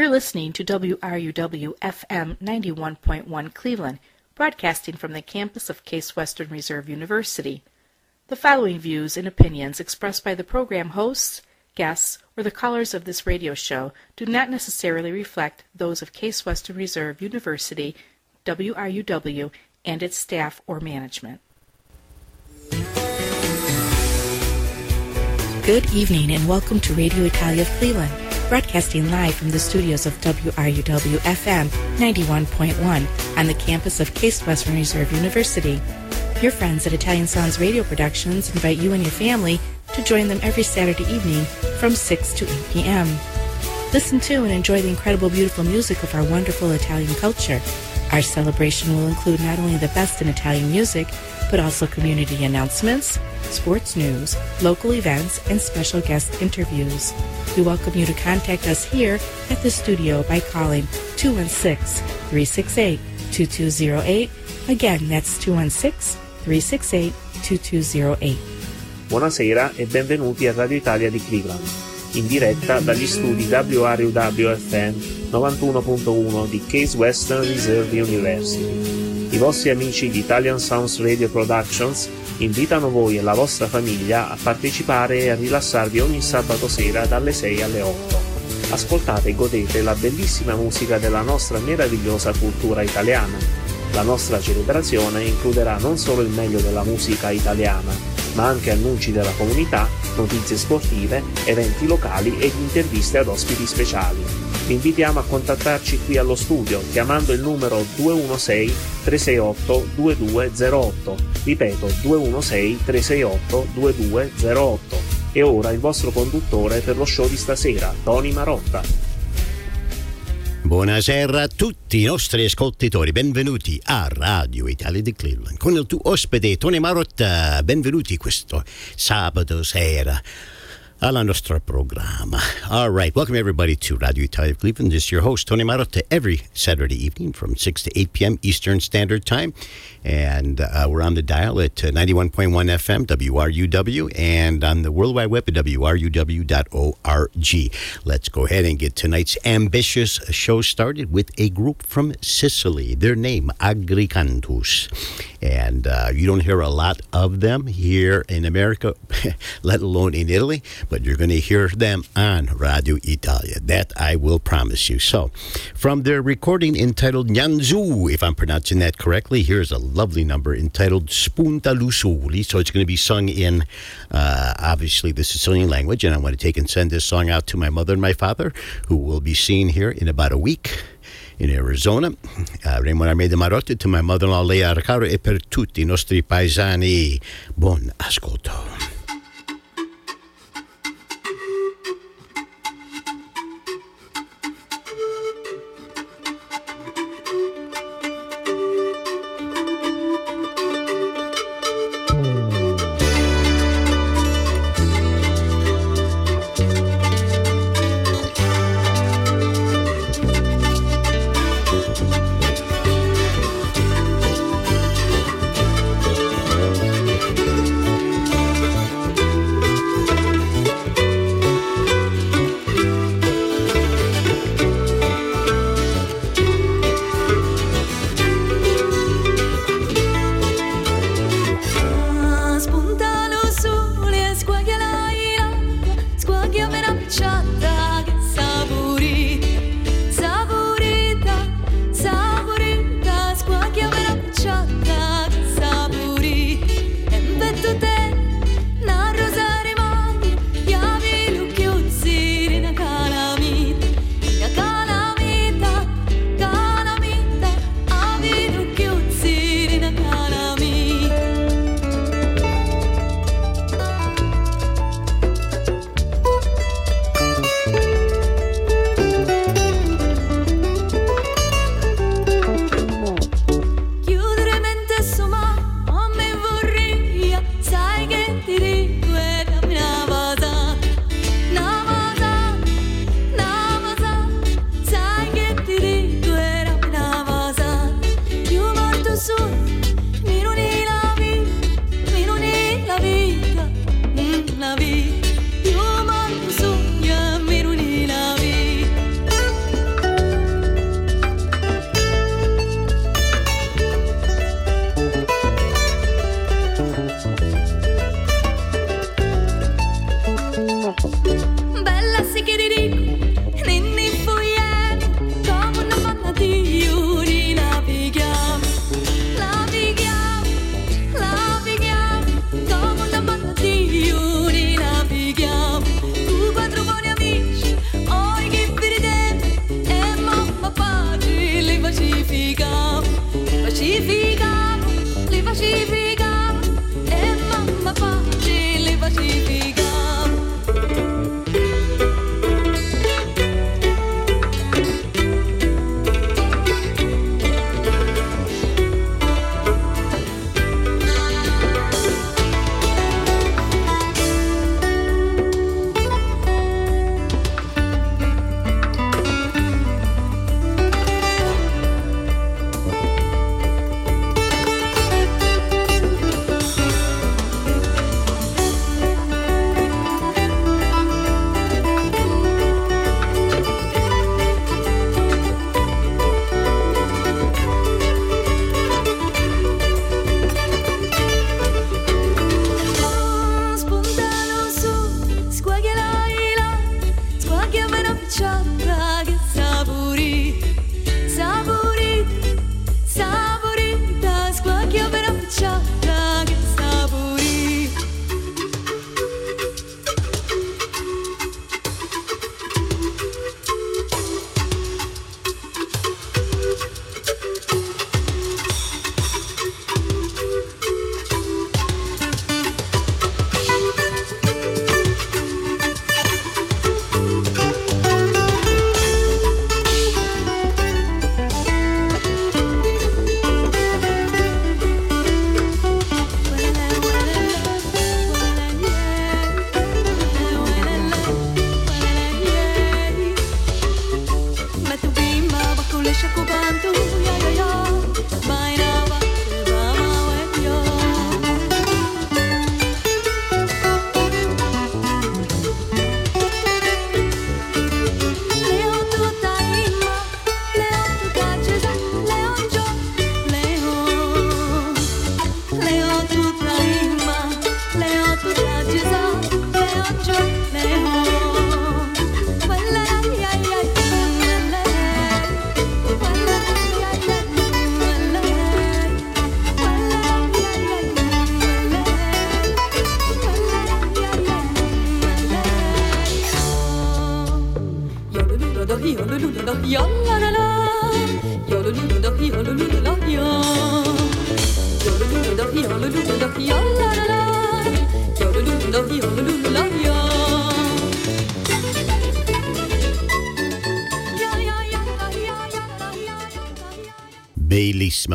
You're listening to WRUW FM 91.1 Cleveland, broadcasting from the campus of Case Western Reserve University. The following views and opinions expressed by the program hosts, guests, or the callers of this radio show do not necessarily reflect those of Case Western Reserve University, WRUW, and its staff or management. Good evening and welcome to Radio Italia of Cleveland broadcasting live from the studios of WRUW FM 91.1 on the campus of Case Western Reserve University. Your friends at Italian Sounds Radio Productions invite you and your family to join them every Saturday evening from 6 to 8 p.m. Listen to and enjoy the incredible, beautiful music of our wonderful Italian culture. Our celebration will include not only the best in Italian music, but also community announcements, sports news, local events, and special guest interviews. We welcome you to contact us here at the studio by calling 216-368-2208. Again, that's 216-368-2208. Buonasera e benvenuti a Radio Italia di Cleveland, in diretta dagli studi WRUW-FM 91.1 di Case Western Reserve University. I vostri amici di Italian Sounds Radio Productions invitano voi e la vostra famiglia a partecipare e a rilassarvi ogni sabato sera dalle 6 alle 8. Ascoltate e godete la bellissima musica della nostra meravigliosa cultura italiana. La nostra celebrazione includerà non solo il meglio della musica italiana, ma anche annunci della comunità, notizie sportive, eventi locali ed interviste ad ospiti speciali vi invitiamo a contattarci qui allo studio chiamando il numero 216 368 2208. Ripeto 216 368 2208. E ora il vostro conduttore per lo show di stasera, Tony Marotta. Buonasera a tutti i nostri ascoltatori, benvenuti a Radio Italia di Cleveland con il tuo ospite Tony Marotta. Benvenuti questo sabato sera. Alla nostra programma. All right, welcome everybody to Radio Italia Cleveland. This is your host, Tony Marotta, every Saturday evening from 6 to 8 p.m. Eastern Standard Time. And uh, we're on the dial at uh, 91.1 FM, WRUW, and on the World Wide Web at WRUW.org. Let's go ahead and get tonight's ambitious show started with a group from Sicily. Their name, Agricantus. And uh, you don't hear a lot of them here in America, let alone in Italy but you're going to hear them on Radio Italia. That I will promise you. So, from their recording entitled Gnanzù, if I'm pronouncing that correctly, here's a lovely number entitled Spunta Lusuli. So, it's going to be sung in uh, obviously the Sicilian language, and I want to take and send this song out to my mother and my father, who will be seen here in about a week in Arizona. Uh, Raymond Armeda Marotti to my mother-in-law Lea Arcaro e per tutti i nostri paesani. Buon ascolto.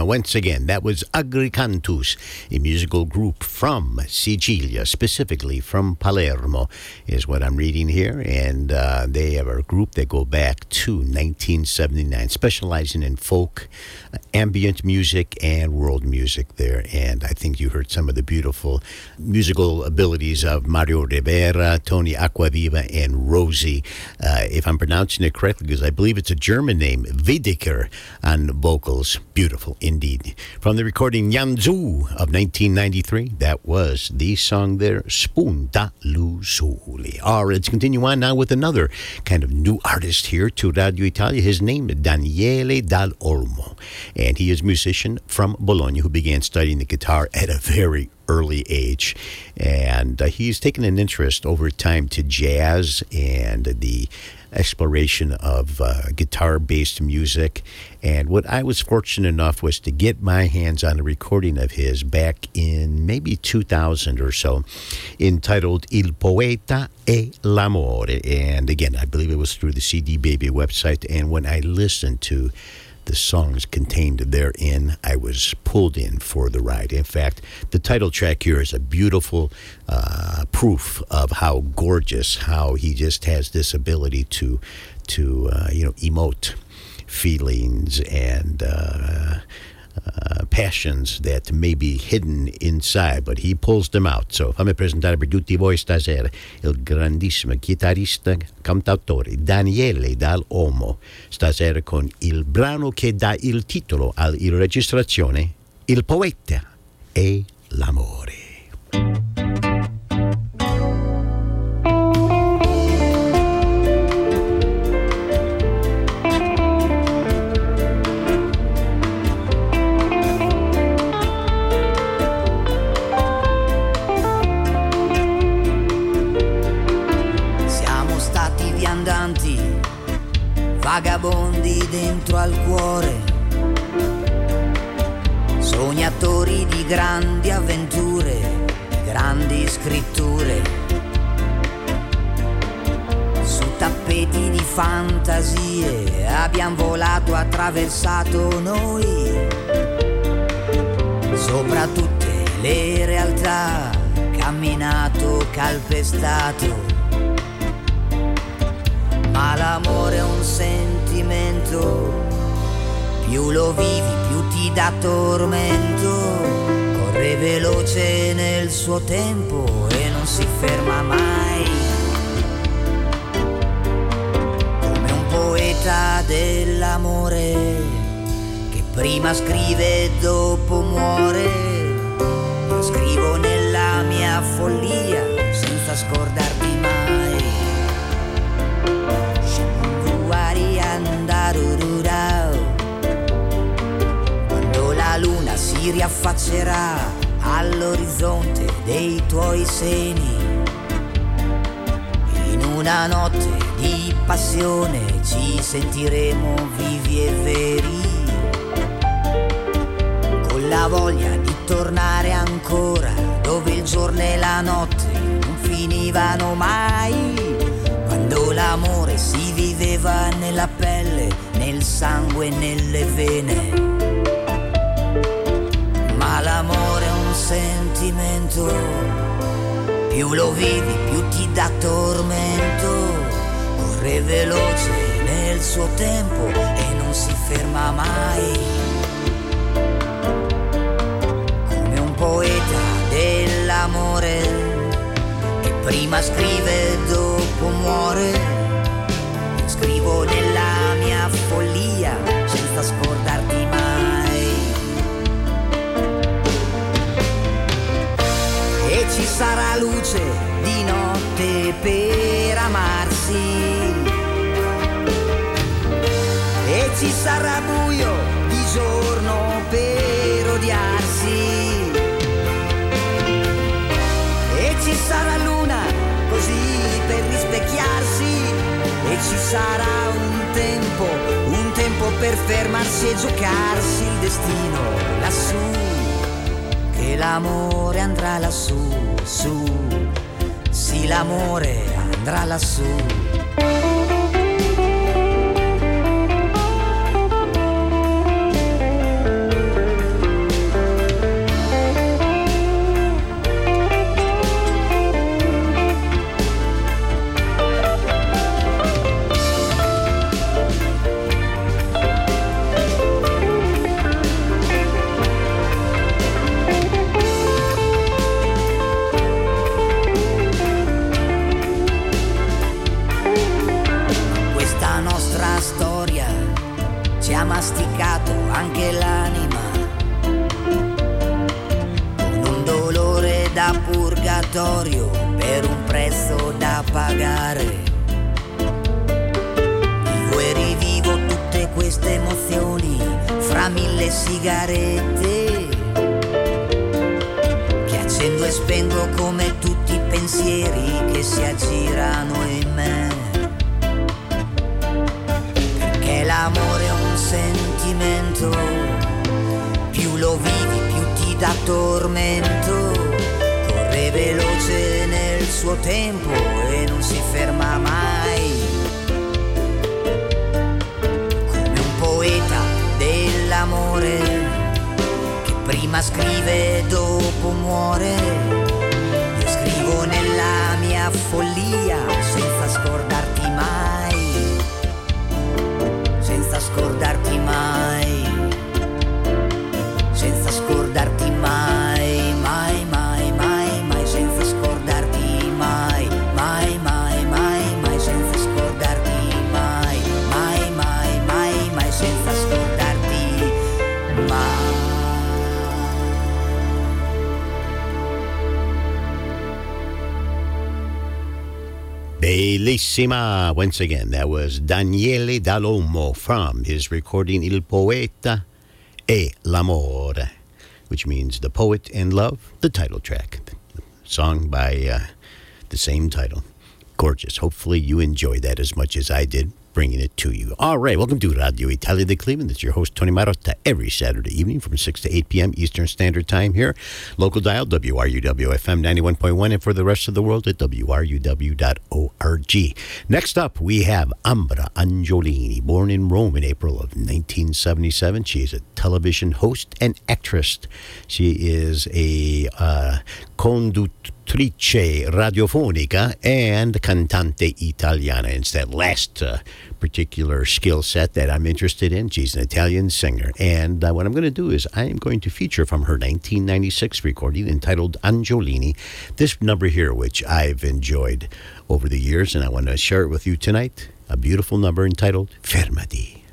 Once again, that was Agricantus, a musical group from Sicilia, specifically from Palermo, is what I'm reading here. And uh, they have a group that go back to 1979, specializing in folk, ambient music, and world music there. And I think you heard some of the beautiful musical abilities of Mario Rivera, Tony Acquaviva, and Rosie. Uh, if I'm pronouncing it correctly, because I believe it's a German name, Wiederkehr on vocals. Beautiful indeed. From the recording Gnanzù of 1993, that was the song there, Spunta Lusuli. All right, let's continue on now with another kind of new artist here to Radio Italia. His name is Daniele Dal Olmo, and he is a musician from Bologna who began studying the guitar at a very early age. And uh, he's taken an interest over time to jazz and the exploration of uh, guitar based music. And what I was fortunate enough was to get my hands on a recording of his back in maybe 2000 or so, entitled Il Poeta e l'Amore. And again, I believe it was through the CD Baby website. And when I listened to the songs contained therein, I was pulled in for the ride. In fact, the title track here is a beautiful uh, proof of how gorgeous, how he just has this ability to, to uh, you know, emote feelings and. Uh, uh, passions that may be hidden inside, but he pulls them out. So fammi presentare per tutti voi stasera il grandissimo chitarrista, cantautore Daniele Dal Omo, stasera con il brano che dà il titolo alla registrazione, Il poeta e l'amore. Vagabondi dentro al cuore, sognatori di grandi avventure, grandi scritture, su tappeti di fantasie abbiamo volato, attraversato noi, sopra tutte le realtà, camminato, calpestato ma l'amore è un sentimento, più lo vivi più ti dà tormento, corre veloce nel suo tempo e non si ferma mai. Come un poeta dell'amore che prima scrive e dopo muore, scrivo nella mia follia senza scordarti riaffaccerà all'orizzonte dei tuoi seni, in una notte di passione ci sentiremo vivi e veri, con la voglia di tornare ancora dove il giorno e la notte non finivano mai. Quando l'amore si viveva nella pelle, nel sangue, nelle vene. Sentimento, più lo vivi più ti dà tormento, corre veloce nel suo tempo e non si ferma mai. Come un poeta dell'amore prima scrive e dopo muore. Sarà luce di notte per amarsi. E ci sarà buio di giorno per odiarsi. E ci sarà così per rispecchiarsi e ci sarà un tempo, un tempo per fermarsi e giocarsi il destino lassù, che l'amore andrà lassù, su, sì l'amore andrà lassù. Bellissima. Once again, that was Daniele Dall'Omo from his recording Il Poeta e l'Amore, which means the poet and love, the title track. Song by uh, the same title. Gorgeous. Hopefully, you enjoyed that as much as I did bringing it to you. All right, welcome to Radio Italia de Cleveland. It's your host, Tony Marotta, every Saturday evening from 6 to 8 p.m. Eastern Standard Time here. Local dial, WRUW-FM 91.1, and for the rest of the world at WRUW.org. Next up, we have Ambra Angiolini, born in Rome in April of 1977. She is a television host and actress. She is a uh, conduttrice radiofonica and cantante italiana. It's that last uh, particular skill set that I'm interested in. She's an Italian singer. And uh, what I'm going to do is I am going to feature from her 1996 recording entitled Angiolini this number here, which I've enjoyed over the years, and I want to share it with you tonight. A beautiful number entitled Fermati.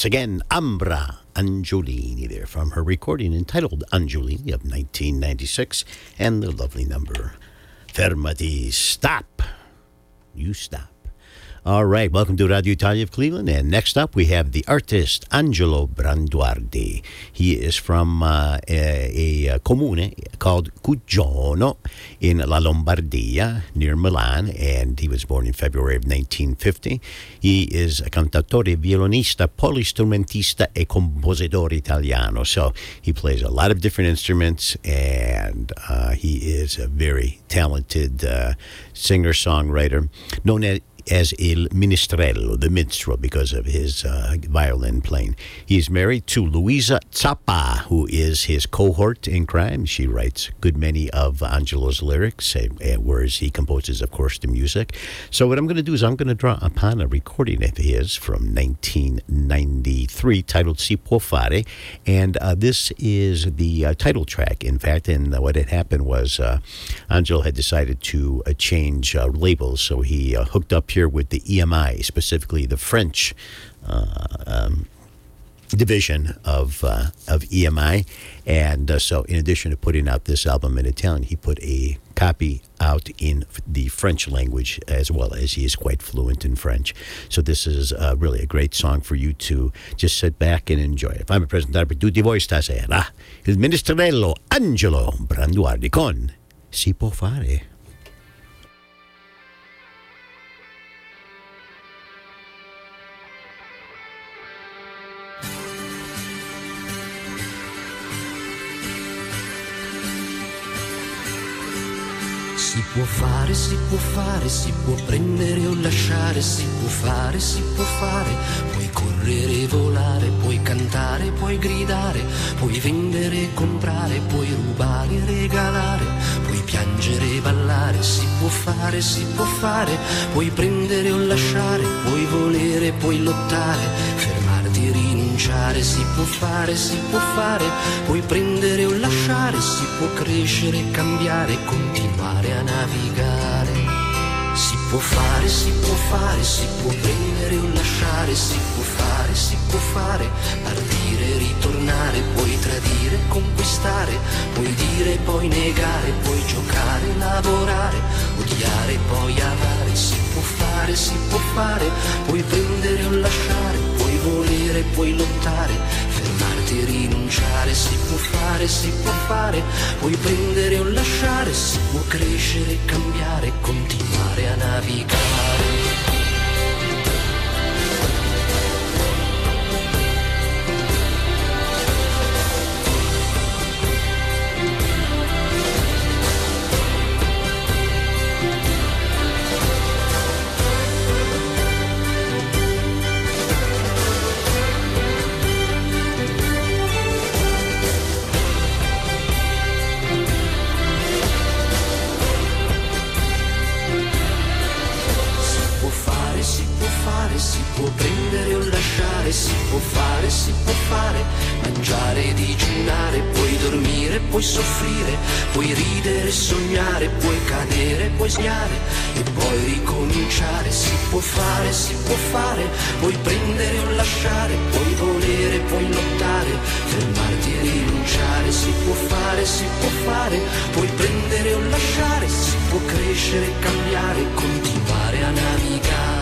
Once again, Ambra Angiolini there from her recording entitled Angiolini of 1996 and the lovely number Fermati Stop. You stop. All right, welcome to Radio Italia of Cleveland. And next up, we have the artist Angelo Branduardi. He is from uh, a, a, comune called Cuggiono in La Lombardia, near Milan, and he was born in February of 1950. He is a cantautore, violonista, polistrumentista, e compositore italiano. So he plays a lot of different instruments, and uh, he is a very talented uh, singer songwriter known as Il Minestrello, the minstrel, because of his uh, violin playing. He's married to Luisa Zappa, who is his cohort in crime. She writes a good many of Angelo's lyrics, uh, whereas he composes, of course, the music. So what I'm going to do is I'm going to draw upon a recording of his from 1993 titled Si può fare, and uh, this is the uh, title track, in fact, and what had happened was uh, Angelo had decided to uh, change labels, so he hooked up here with the EMI, specifically the French uh, um, division of uh, of EMI. And uh, so, in addition to putting out this album in Italian, he put a copy out in the French language as well as he is quite fluent in French. So, this is uh, really a great song for you to just sit back and enjoy. Fammi presentare per tutti voi stasera il ministrello Angelo Branduardi con Si può fare. Si può fare, si può fare, si può prendere o lasciare, si può fare, si può fare, puoi correre e volare, puoi cantare, puoi gridare, puoi vendere e comprare, puoi rubare e regalare, puoi piangere e ballare, si può fare, si può fare, puoi prendere o lasciare, puoi volere, puoi lottare, fermarti e rinunciare, si può fare, si può fare, puoi prendere o lasciare, si può crescere, cambiare, continuare a navigare. Si può fare, si può fare, si può prendere o lasciare, si può fare, si può fare, partire, ritornare, puoi tradire, conquistare, puoi dire, poi negare, puoi giocare, lavorare, odiare, poi amare, si può fare, si può fare, puoi prendere o lasciare, volere, puoi lottare, fermarti e rinunciare, si può fare, si può fare, puoi prendere o lasciare, si può crescere, cambiare, continuare a navigare. Sognare, puoi cadere, puoi sgnare e poi ricominciare, si può fare, si può fare, puoi prendere o lasciare, puoi volere, puoi lottare, fermarti e rinunciare, si può fare, si può fare, puoi prendere o lasciare, si può crescere, cambiare, continuare a navigare.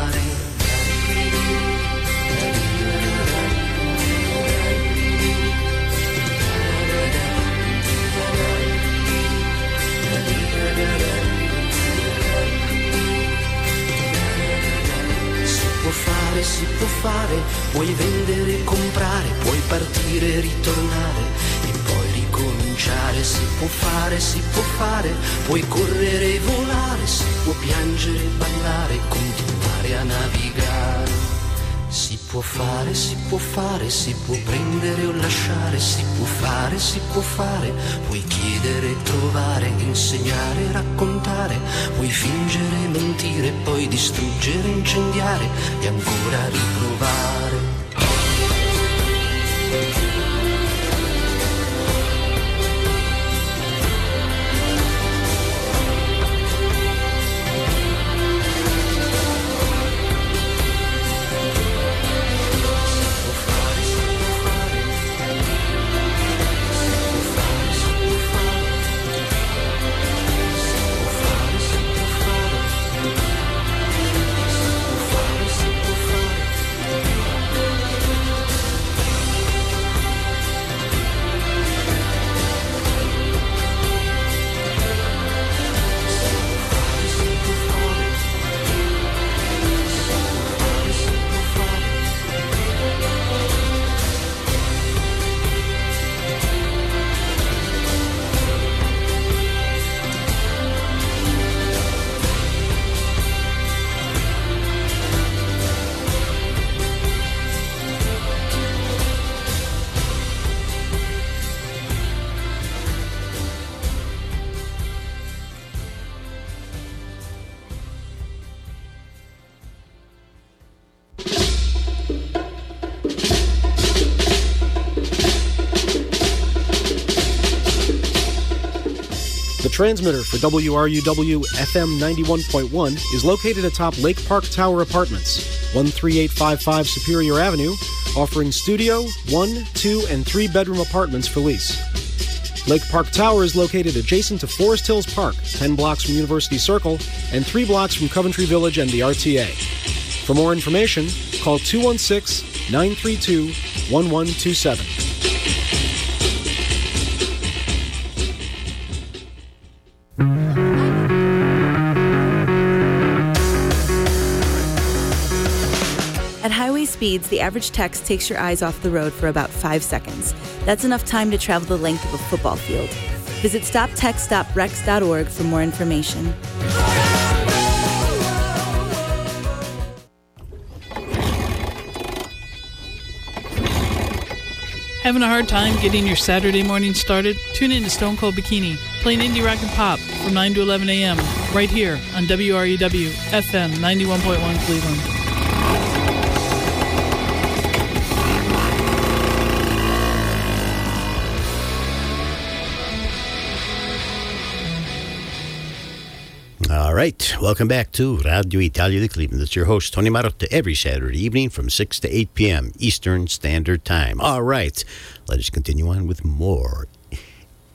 Fare, si può fare, puoi vendere comprare, puoi partire ritornare. E poi ricominciare, si può fare, si può fare, puoi correre e volare, si può piangere ballare, continuare a navigare. Può fare, si può fare, si può prendere o lasciare, si può fare, si può fare, puoi chiedere, trovare, insegnare, raccontare, puoi fingere, mentire, poi distruggere, incendiare e ancora riprovare. Transmitter for WRUW FM 91.1 is located atop Lake Park Tower Apartments, 13855 Superior Avenue, offering studio, one, two, and three bedroom apartments for lease. Lake Park Tower is located adjacent to Forest Hills Park, 10 blocks from University Circle, and 3 blocks from Coventry Village and the RTA. For more information, call 216 932 1127. Speeds, the average text takes your eyes off the road for about five seconds. That's enough time to travel the length of a football field. Visit stoptextsstopwrecks.org for more information. Having a hard time getting your Saturday morning started? Tune in to Stone Cold Bikini, playing indie rock and pop from 9 to 11 a.m. right here on WRUW FM 91.1 Cleveland. Right, welcome back to Radio Italia di Cleveland. It's your host, Tony Marotta, every Saturday evening from 6 to 8 p.m. Eastern Standard Time. All right, let us continue on with more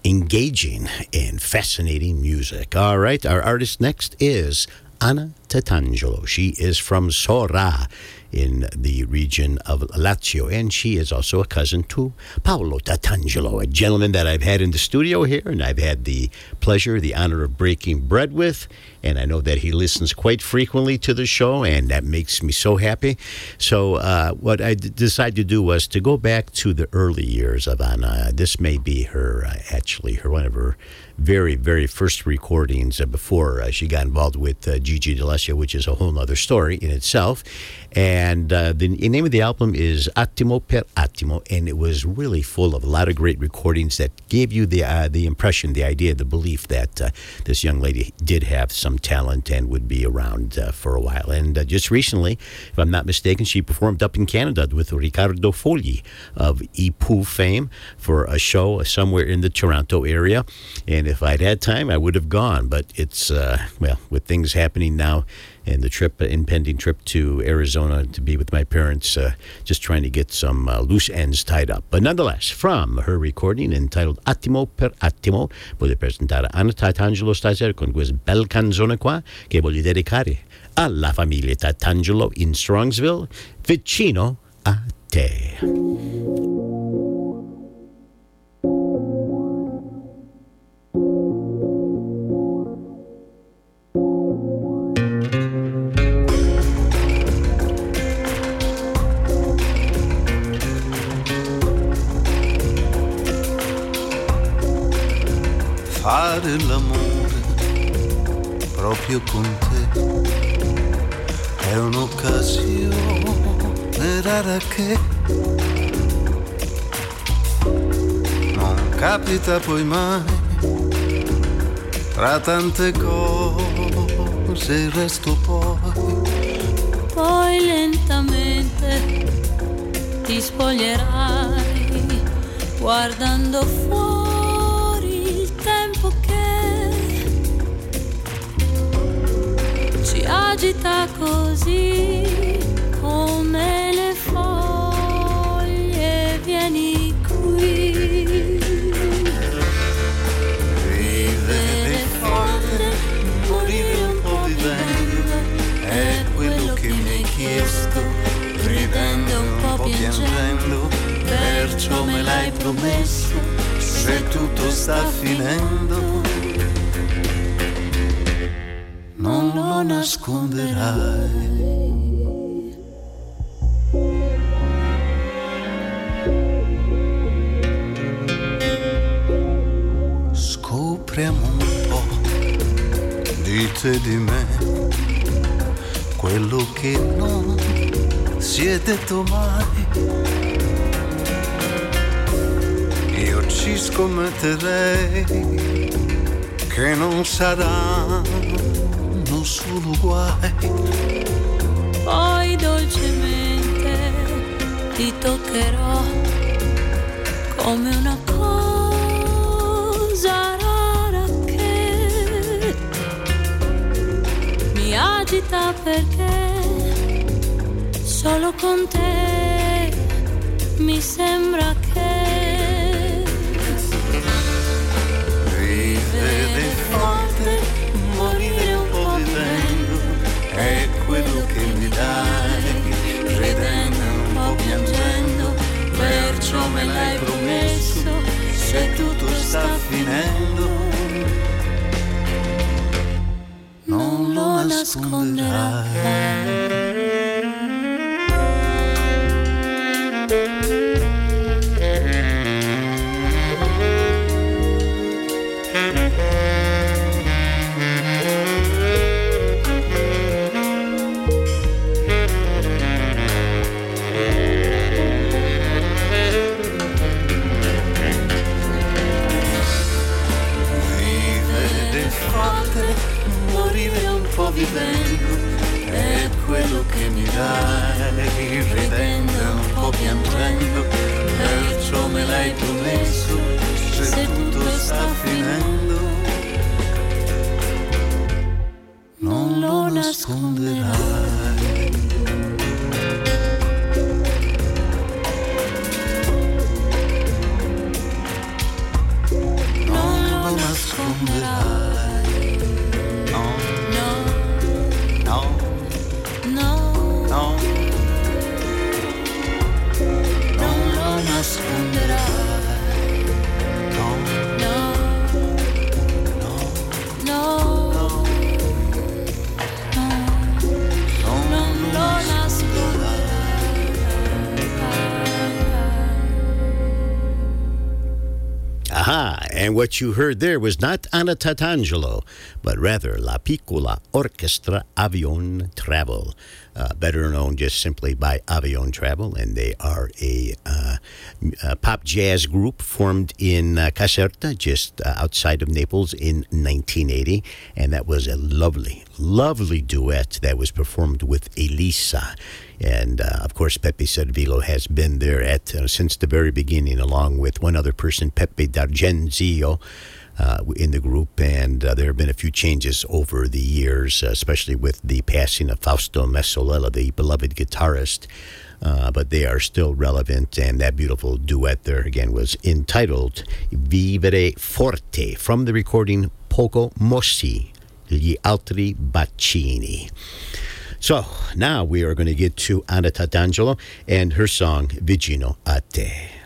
engaging and fascinating music. All right, our artist next is Anna Tatangelo. She is from Sora in the region of Lazio, and she is also a cousin to Paolo Tatangelo, a gentleman that I've had in the studio here, and I've had the pleasure, the honor of breaking bread with, and I know that he listens quite frequently to the show, and that makes me so happy. So, uh, what I d- decided to do was to go back to the early years of Anna. This may be her, uh, actually, her one of her very, very first recordings uh, before uh, she got involved with uh, Gigi D'Alessio, which is a whole other story in itself. And uh, the name of the album is Attimo per Attimo, and it was really full of a lot of great recordings that gave you the uh, the impression, the idea, the belief that uh, this young lady did have some talent and would be around for a while. And just recently, if I'm not mistaken, she performed up in Canada with Riccardo Fogli of I Pooh fame for a show somewhere in the Toronto area. And and if I'd had time, I would have gone. But it's, uh, well, with things happening now and the trip, uh, impending trip to Arizona to be with my parents, uh, just trying to get some uh, loose ends tied up. But nonetheless, from her recording entitled Attimo per Attimo, voglio presentare Anna Tatangelo stasera con questa bella canzone qua che voglio dedicare alla famiglia Tatangelo in Strongsville, vicino a te. Fare l'amore proprio con te. È un'occasione rara che non capita poi mai. Tra tante cose il resto poi poi lentamente ti spoglierai guardando fuori agita così come le foglie, vieni qui. Vivere foglie, morire un po' vivendo, è quello che mi hai chiesto, ridendo un po' piangendo, perciò me l'hai promesso, se tutto sta finendo non lo nasconderai. Scopriamo un po' di te e di me, quello che non si è detto mai. Io ci scommetterei che non sarà l'Uruguay. Poi dolcemente ti toccherò come una cosa rara che mi agita perché solo con te mi sembra che perciò me l'hai promesso, se tutto sta finendo, non lo nasconderai. Po' vivendo, è quello che mi dai, ridendo un po' piangendo, perciò me l'hai promesso, se tutto sta finendo, you heard there was not Anna Tatangelo, but rather La Piccola Orchestra Avion Travel, uh, better known just simply by Avion Travel, and they are a, uh, uh, pop jazz group formed in uh, Caserta, just uh, outside of Naples, in 1980, and that was a lovely, lovely duet that was performed with Elisa. And uh, of course, Peppe Servillo has been there at uh, since the very beginning, along with one other person, Peppe D'Argenzio, uh, in the group. And uh, there have been a few changes over the years, uh, especially with the passing of Fausto Mesolella, the beloved guitarist. Uh, but they are still relevant, and that beautiful duet there again was entitled Vivere Forte from the recording Poco Mossi, Gli Altri Bacini. So now we are going to get to Anna Tatangelo and her song Vicino a te.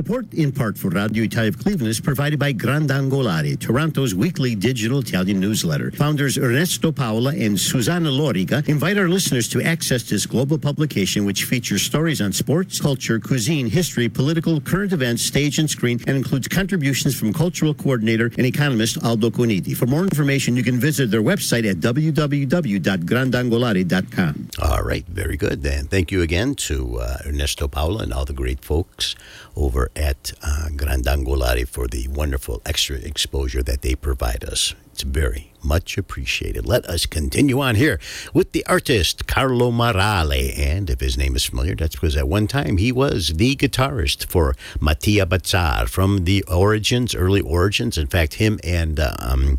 Support in part for Radio Italia of Cleveland is provided by Grandangolari, Toronto's weekly digital Italian newsletter. Founders Ernesto Paola and Susanna Loriga invite our listeners to access this global publication, which features stories on sports, culture, cuisine, history, political, current events, stage and screen, and includes contributions from cultural coordinator and economist Aldo Coniti. For more information, you can visit their website at www.grandangolari.com. All right, very good. Then thank you again to uh, Ernesto Paola and all the great folks over at uh, Grandangolari for the wonderful extra exposure that they provide us. It's very much appreciated. Let us continue on here with the artist Carlo Marrale. And if his name is familiar, that's because at one time he was the guitarist for Matia Bazar from the origins, early origins. In fact, him and. Uh, um,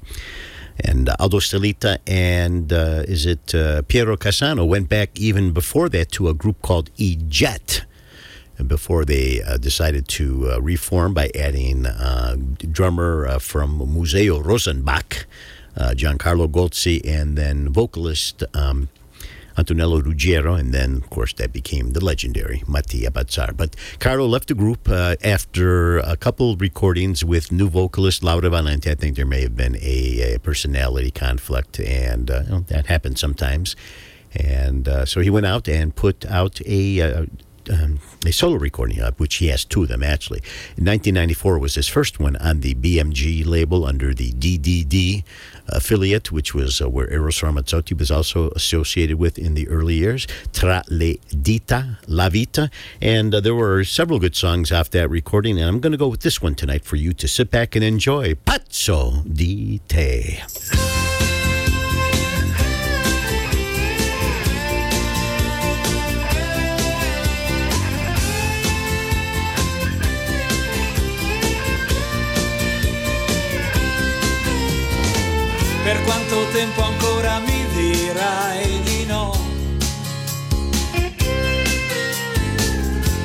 and Aldo Stellita and uh, is it uh, Piero Cassano went back even before that to a group called E-Jet before they uh, decided to uh, reform by adding uh, drummer uh, from Museo Rosenbach, uh, Giancarlo Golzi, and then vocalist um, Antonello Ruggiero, and then, of course, that became the legendary Matia Bazar. But Carlo left the group uh, after a couple recordings with new vocalist Laura Valente. I think there may have been a, a personality conflict, and you know, that happens sometimes. And so he went out and put out a um, a solo recording of which he has two of them actually. In 1994 was his first one on the BMG label under the DDD affiliate, which was uh, where Eros Ramazzotti was also associated with in the early years. Tra le dita, la vita, and uh, there were several good songs off that recording. And I'm going to go with this one tonight for you to sit back and enjoy. Pazzo di te. Tempo ancora mi dirai di no?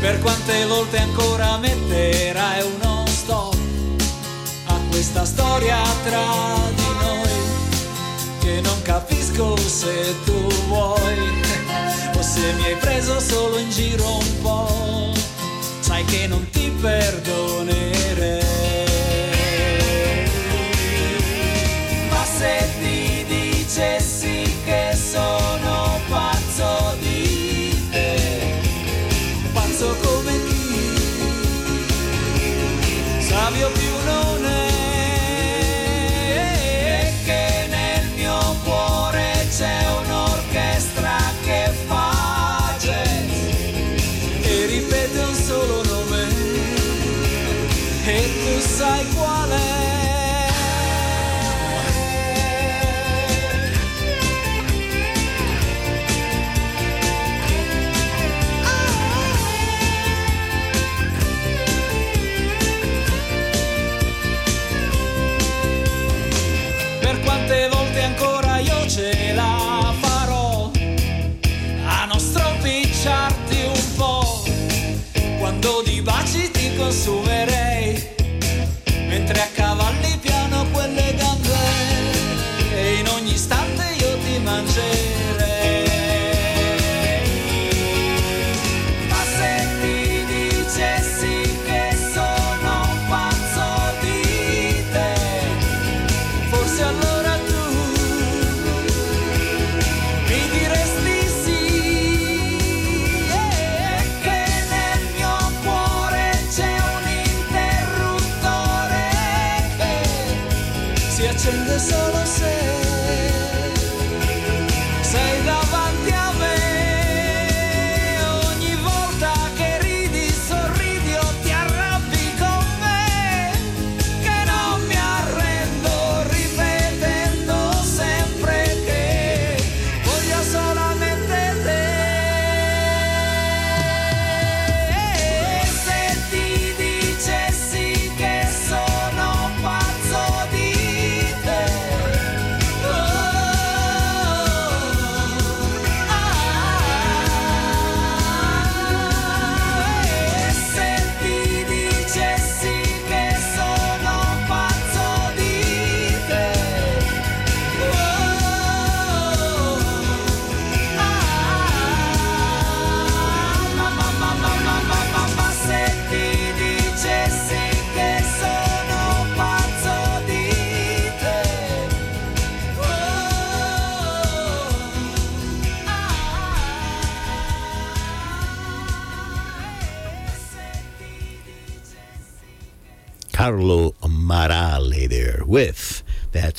Per quante volte ancora metterai uno stop a questa storia tra di noi? Che non capisco se tu vuoi o se mi hai preso solo in giro un po'. Sai che non ti perdonerei. dulce sí que soy.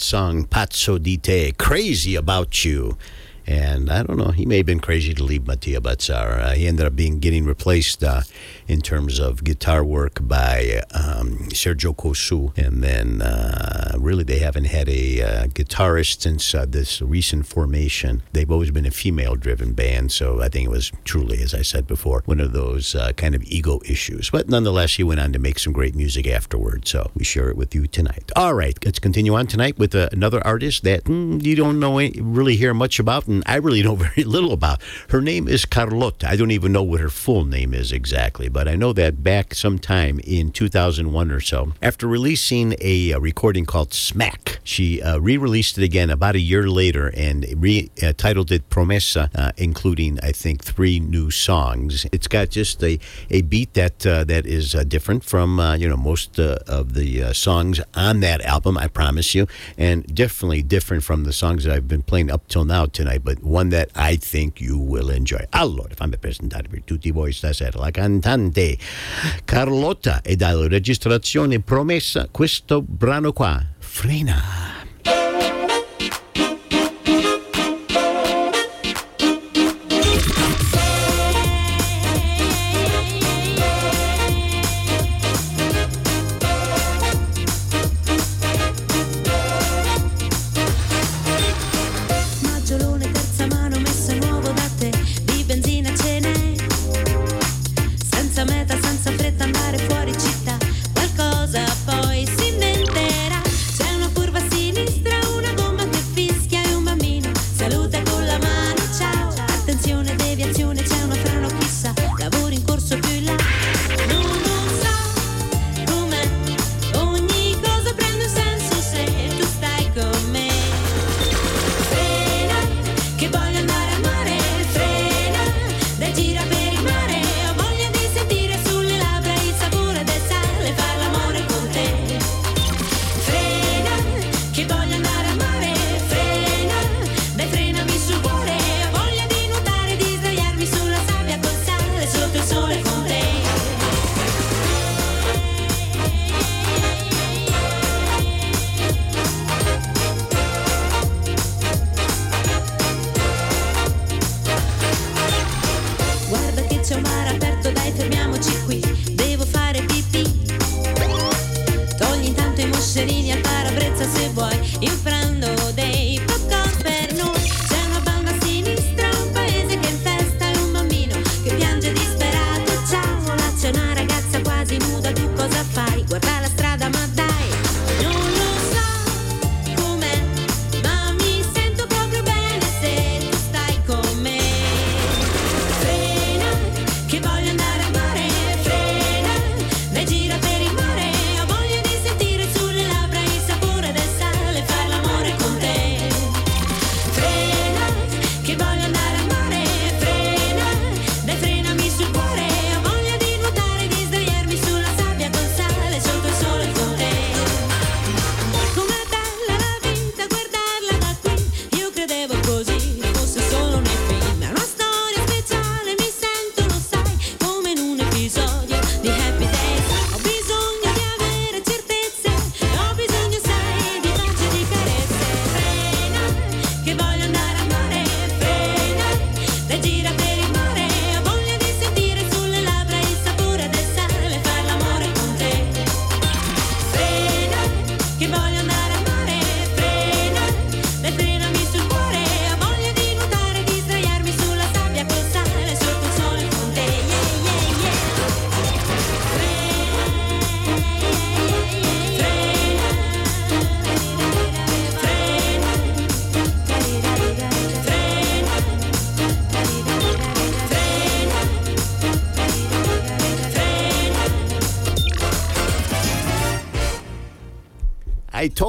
Song Pazzo di te, Crazy About You. And I don't know, he may have been crazy to leave Matia Bazar. Uh, he ended up being getting replaced uh, in terms of guitar work by um, Sergio Cossu. And then uh, really, they haven't had a uh, guitarist since uh, this recent formation. They've always been a female driven band. So I think it was truly, as I said before, one of those uh, kind of ego issues. But nonetheless, he went on to make some great music afterward. So we share it with you tonight. All right, let's continue on tonight with uh, another artist that mm, you don't know any, really hear much about. And I really know very little about. Her name is Carlotta. I don't even know what her full name is exactly, but I know that back sometime in 2001 or so, after releasing a, a recording called Smack, she uh, re released it again about a year later and re uh, titled it Promessa, uh, including, I think, three new songs. It's got just a, a beat that uh, that is uh, different from uh, you know most uh, of the uh, songs on that album, I promise you, and definitely different from the songs that I've been playing up till now tonight, but one that I think you will enjoy. Allora, fammi presentare tutti voi stasera la cantante Carlotta e dalla registrazione promessa questo brano qua, Frena.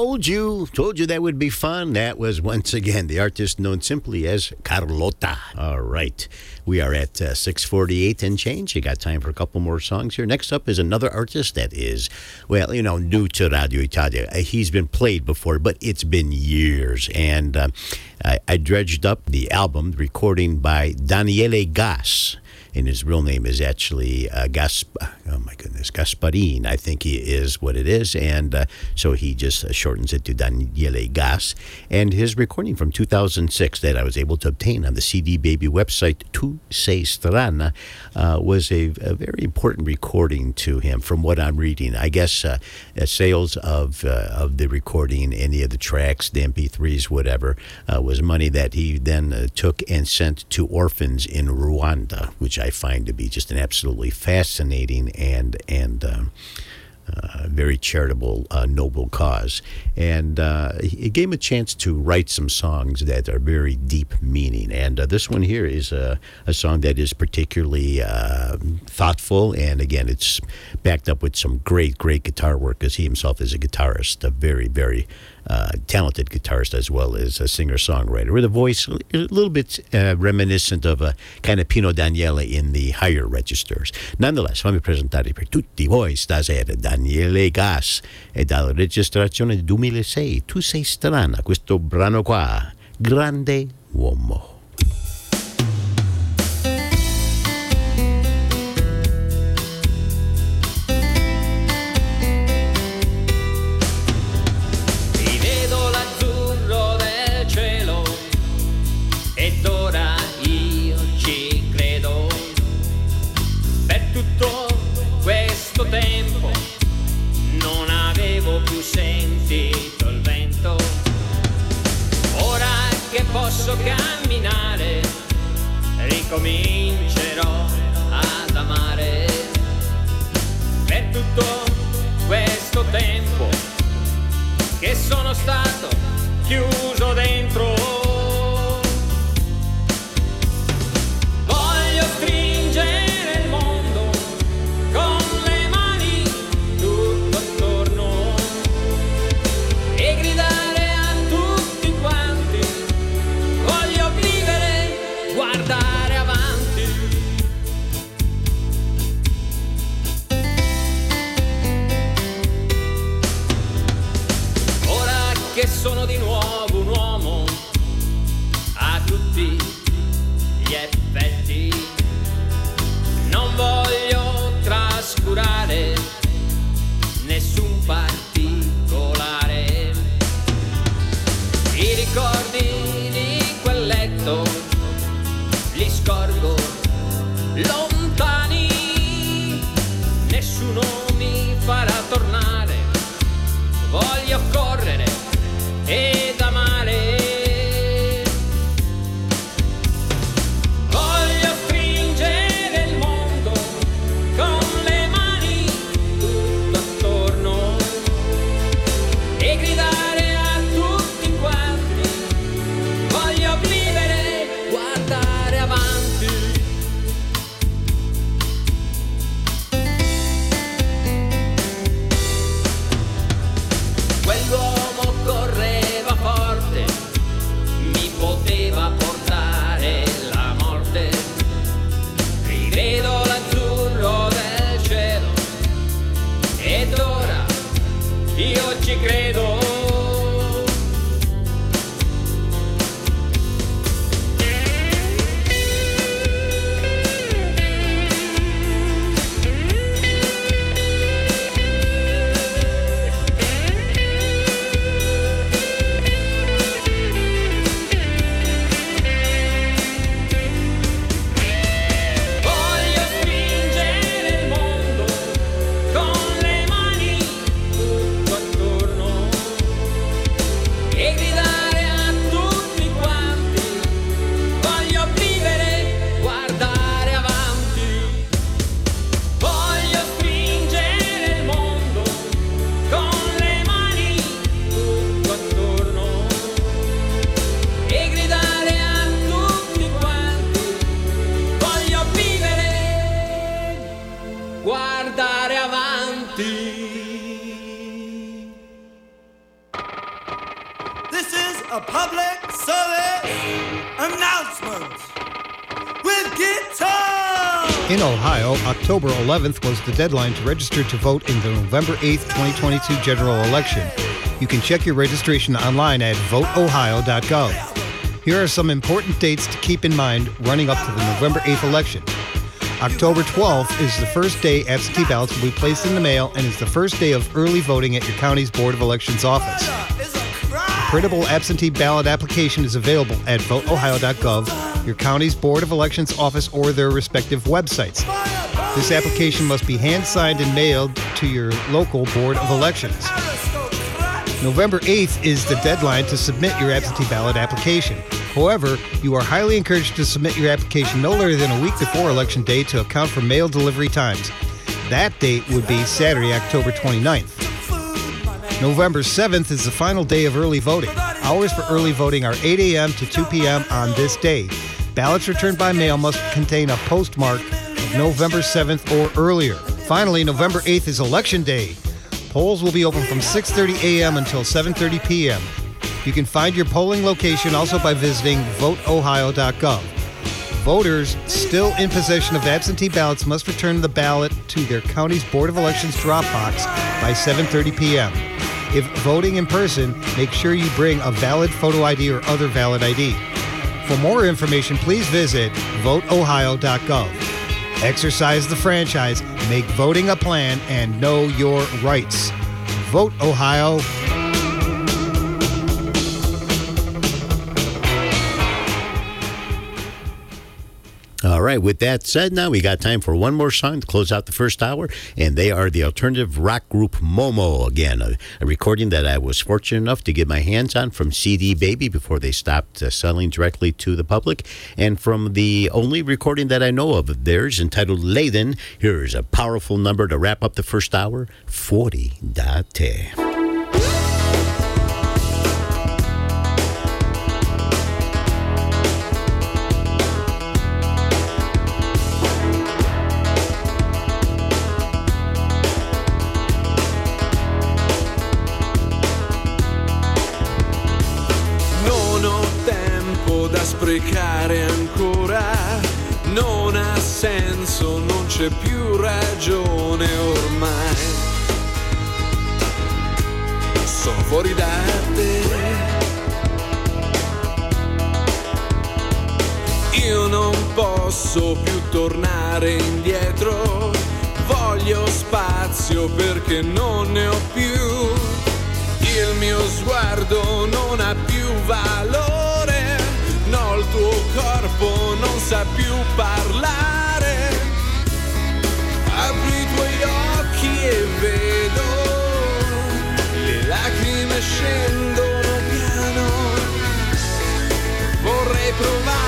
Told you, told you that would be fun. That was once again the artist known simply as Carlotta. All right, we are at uh, 6:48 and change. You got time for a couple more songs here. Next up is another artist that is, well, you know, new to Radio Italia. Uh, He's been played before, but it's been years, and uh, I, I dredged up the album recording by Daniele Gas. and his real name is actually uh, Gasp. Oh my goodness, Gasparin. I think he is what it is, and uh, so he just uh, shortens it to Daniele Gas. And his recording from 2006 that I was able to obtain on the CD Baby website, Tu Sei Strana, uh, was a, a very important recording to him. From what I'm reading, I guess uh, uh, sales of uh, of the recording, any of the tracks, the MP3s, whatever, was money that he then took and sent to orphans in Rwanda, which I find to be just an absolutely fascinating and and. Um, uh, very charitable, uh, noble cause. And uh, it gave him a chance to write some songs that are very deep meaning. And uh, this one here is a, a song that is particularly uh, thoughtful. And again, it's backed up with some great, great guitar work because he himself is a guitarist, a very, very uh, talented guitarist as well as a singer songwriter with a voice a little bit uh, reminiscent of a kind of Pino Daniele in the higher registers. Nonetheless, fammi presentare per tutti voi stasera Daniele Gas e dalla registrazione del 2006 Tu sei strana, questo brano qua, Grande Uomo. Ricomincerò ad amare. Per tutto questo tempo che sono stato chiuso 11th was the deadline to register to vote in the November 8th, 2022 general election. You can check your registration online at voteohio.gov. Here are some important dates to keep in mind running up to the November 8th election. October 12th is the first day absentee ballots will be placed in the mail and is the first day of early voting at your county's Board of Elections office. A printable absentee ballot application is available at voteohio.gov, your county's Board of Elections office, or their respective websites. This application must be hand signed and mailed to your local Board of Elections. November 8th is the deadline to submit your absentee ballot application. However, you are highly encouraged to submit your application no later than a week before Election Day to account for mail delivery times. That date would be Saturday, October 29th. November 7th is the final day of early voting. Hours for early voting are 8 a.m. to 2 p.m. on this day. Ballots returned by mail must contain a postmark November 7th or earlier. Finally, November 8th is Election Day. Polls will be open from 6:30 a.m. until 7:30 p.m. You can find your polling location also by visiting voteohio.gov. Voters still in possession of absentee ballots must return the ballot to their county's Board of Elections drop box by 7:30 p.m. If voting in person, make sure you bring a valid photo ID or other valid ID. For more information, please visit voteohio.gov. Exercise the franchise, make voting a plan, and know your rights. Vote Ohio. All right, with that said, now we got time for one more song to close out the first hour, and they are the alternative rock group Momo. Again, a, a recording that I was fortunate enough to get my hands on from CD Baby before they stopped uh, selling directly to the public, and from the only recording that I know of theirs entitled Laden. Here's a powerful number to wrap up the first hour 40 Date. Sprecare ancora, non ha senso, non c'è più ragione ormai. Sono fuori da te. Io non posso più tornare indietro, voglio spazio perché non ne ho più. Il mio sguardo non ha più valore, corpo non sa più parlare. Apri i tuoi occhi e vedo le lacrime scendono piano. Vorrei provare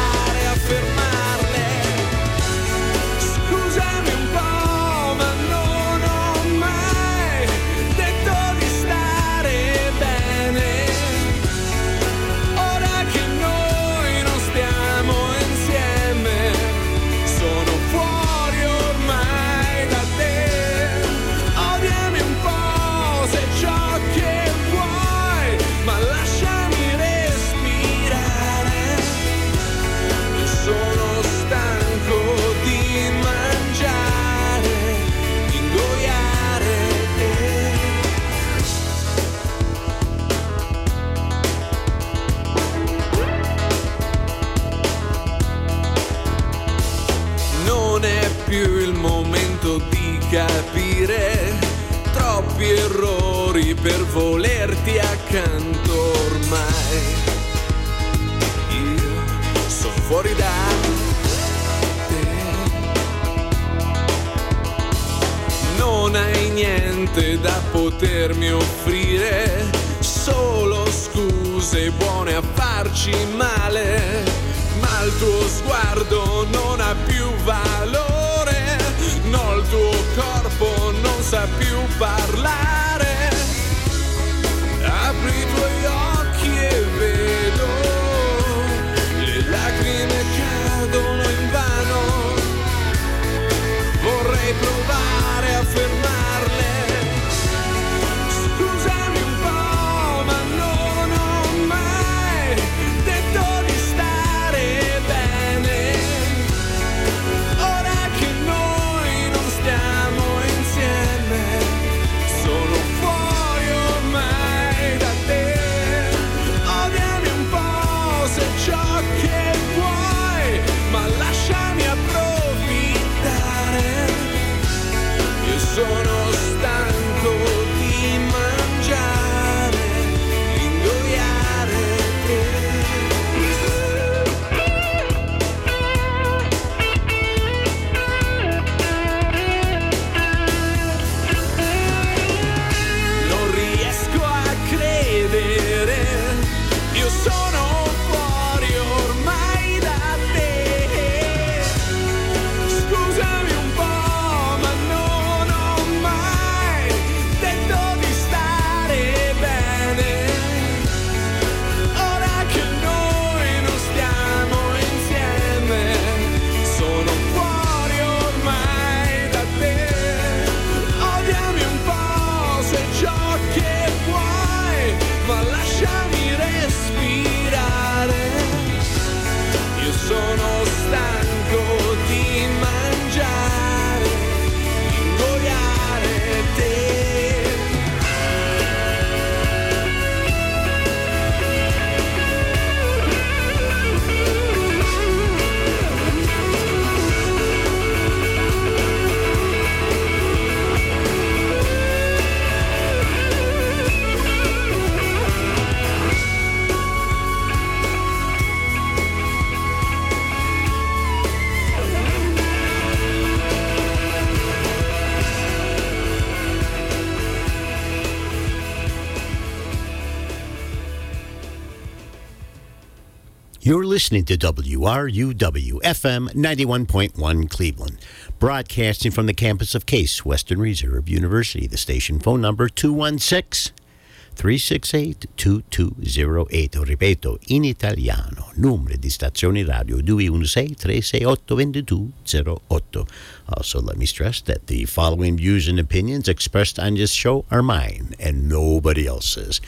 listening to WRUW FM 91.1 Cleveland, broadcasting from the campus of Case Western Reserve University. The station phone number 216 368 2208. Ripeto, in italiano, numero di stazione radio 216 368 2208. Also, let me stress that the following views and opinions expressed on this show are mine and nobody else's.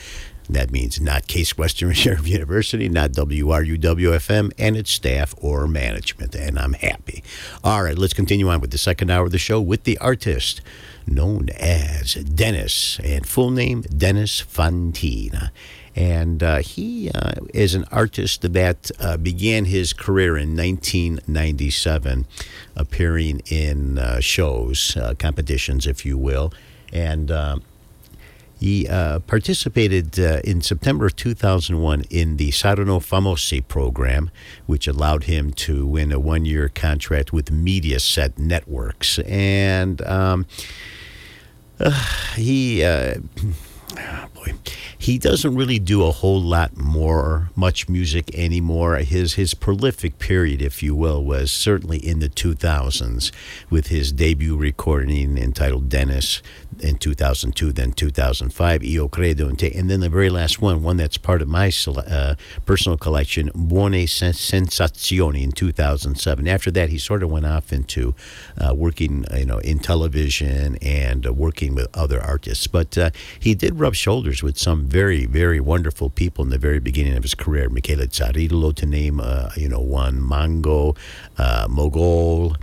That means not Case Western Reserve University, not WRUW-FM, and its staff or management, and I'm happy. All right, let's continue on with the second hour of the show with the artist known as Dennis, and full name Dennis Fantina. And uh, he uh, is an artist that uh, began his career in 1997, appearing in uh, shows, uh, competitions, if you will. And um, he uh, participated uh, in September of 2001 in the Saranno Famosi program, which allowed him to win a one year contract with Mediaset Networks. And um, uh, he. Boy, he doesn't really do a whole lot more, much music anymore. His his prolific period, if you will, was certainly in the 2000s with his debut recording entitled Dennis in 2002, then 2005, Io Credo, in Te- and then the very last one, one that's part of my uh, personal collection, Buone Sensazioni in 2007. After that, he sort of went off into uh, working, you know, in television and uh, working with other artists. But uh, he did rub shoulders with some very, very wonderful people in the very beginning of his career. Michele Zarrillo, to name, uh, you know, one, Mango, uh, Mogol.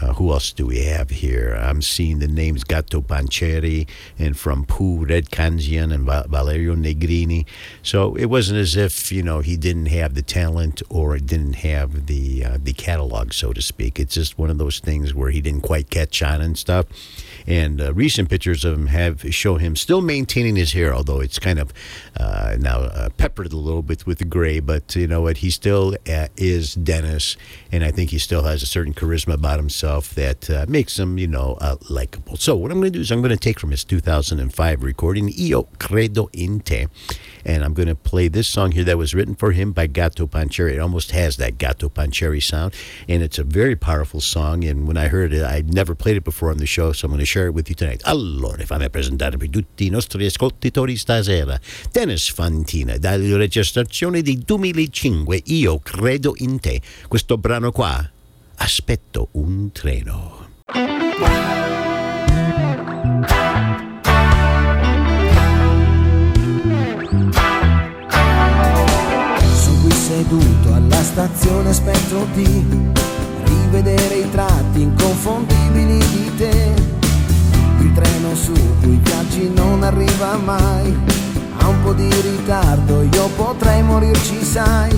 Uh, who else do we have here? I'm seeing the names Gatto Panceri and from Pooh, Red Kanzian and Va- Valerio Negrini. So it wasn't as if you know he didn't have the talent or didn't have the uh, the catalog, so to speak. It's just one of those things where he didn't quite catch on and stuff. And uh, recent pictures of him have show him still maintaining his hair, although it's kind of uh, now uh, peppered a little bit with gray. But you know what? He still uh, is Dennis, and I think he still has a certain charisma about himself that uh, makes him, you know, uh, likable. So what I'm going to do is I'm going to take from his 2005 recording Io Credo in Te, and I'm going to play this song here that was written for him by Gatto Panceri. It almost has that Gatto Panceri sound, and it's a very powerful song. And when I heard it, I'd never played it before on the show, so I'm going to share it with you tonight. Allora, fammi presentarvi tutti i nostri ascoltatori stasera. Dennis Fantina, dalla registrazione di 2005, Io credo in te. Questo brano qua, Aspetto un treno. Seduto alla stazione aspetto di rivedere i tratti inconfondibili di te. Il treno su cui viaggi non arriva mai, ha un po' di ritardo, io potrei morirci, sai.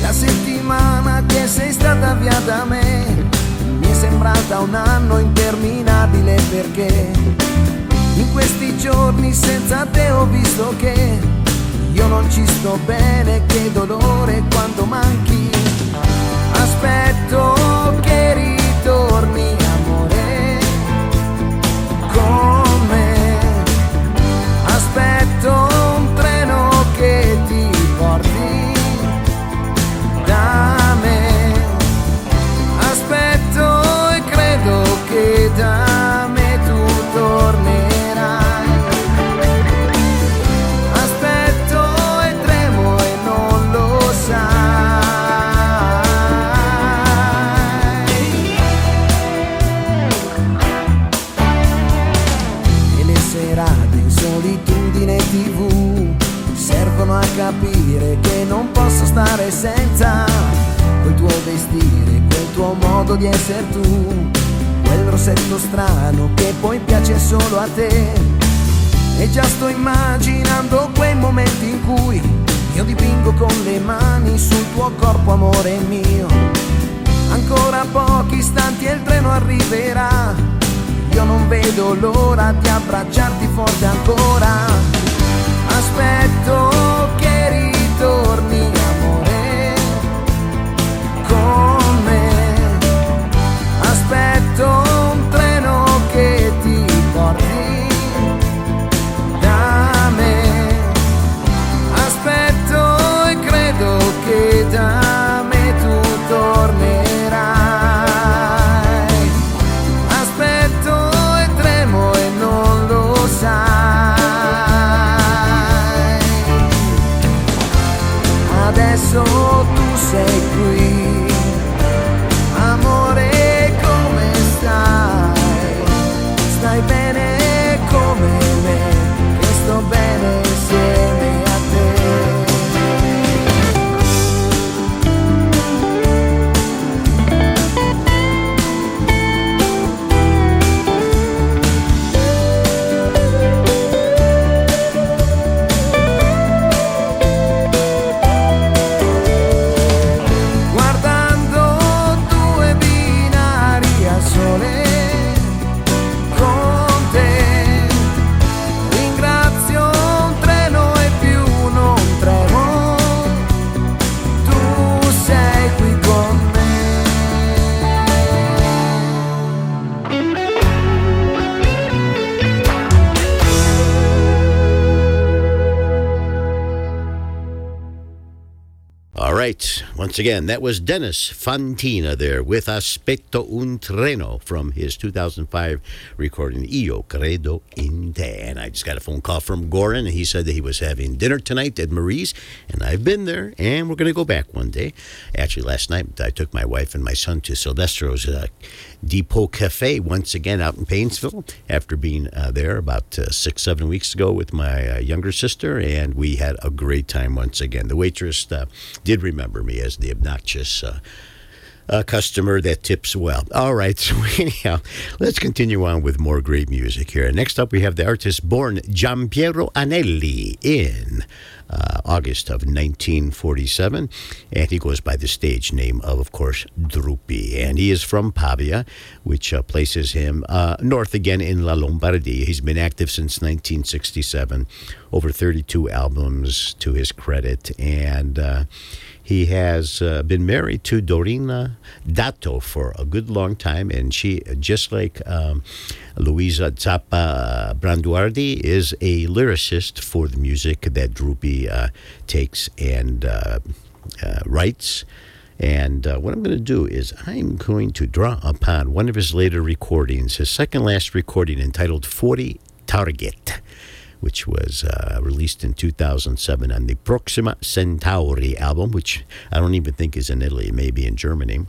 La settimana che sei stata via da me mi è sembrata un anno interminabile perché in questi giorni senza te ho visto che io non ci sto bene, che dolore quando manchi. Aspetto che ritorni, again, that was Dennis Fantina there with Aspetto un treno from his 2005 recording Io Credo in Te. And I just got a phone call from Goran, and he said that he was having dinner tonight at Marie's, and I've been there, and we're going to go back one day. Actually, last night I took my wife and my son to Silvestro's uh, Depot Cafe once again out in Painesville after being uh, there about uh, six, seven weeks ago with my uh, younger sister, and we had a great time once again. The waitress uh, did remember me as the obnoxious. A customer that tips well. All right, so anyhow, let's continue on with more great music here. Next up, we have the artist born Giampiero Anelli in uh, August of 1947, and he goes by the stage name of, of course, Drupi, and he is from Pavia, which uh, places him uh, north again in La Lombardia. He's been active since 1967, over 32 albums to his credit, and uh, he has uh, been married to Dorina Dato for a good long time, and she, just like um, Luisa Zappa Branduardi, is a lyricist for the music that Drupi uh, takes and uh, uh, writes. And uh, what I'm going to do is I'm going to draw upon one of his later recordings, his second last recording entitled 40 Target which was uh, released in 2007 on the Proxima Centauri album, which I don't even think is in Italy, maybe in Germany.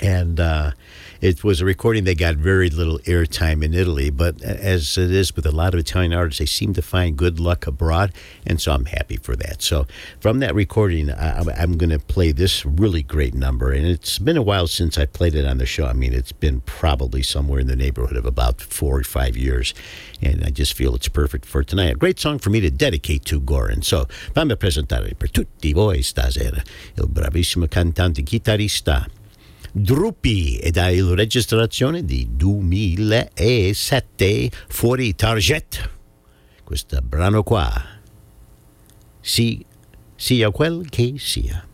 And uh, it was a recording that got very little airtime in Italy, but as it is with a lot of Italian artists, they seem to find good luck abroad, and so I'm happy for that. So from that recording, I, I'm going to play this really great number, and it's been a while since I played it on the show. I mean, it's been probably somewhere in the neighborhood of about four or five years, and I just feel it's perfect for tonight. A great song for me to dedicate to Goran. So fammi presentare per tutti voi stasera il bravissimo cantante chitarrista Drupi ed è la registrazione di 2007 fuori Target. Questo brano qua, sì, sia quel che sia.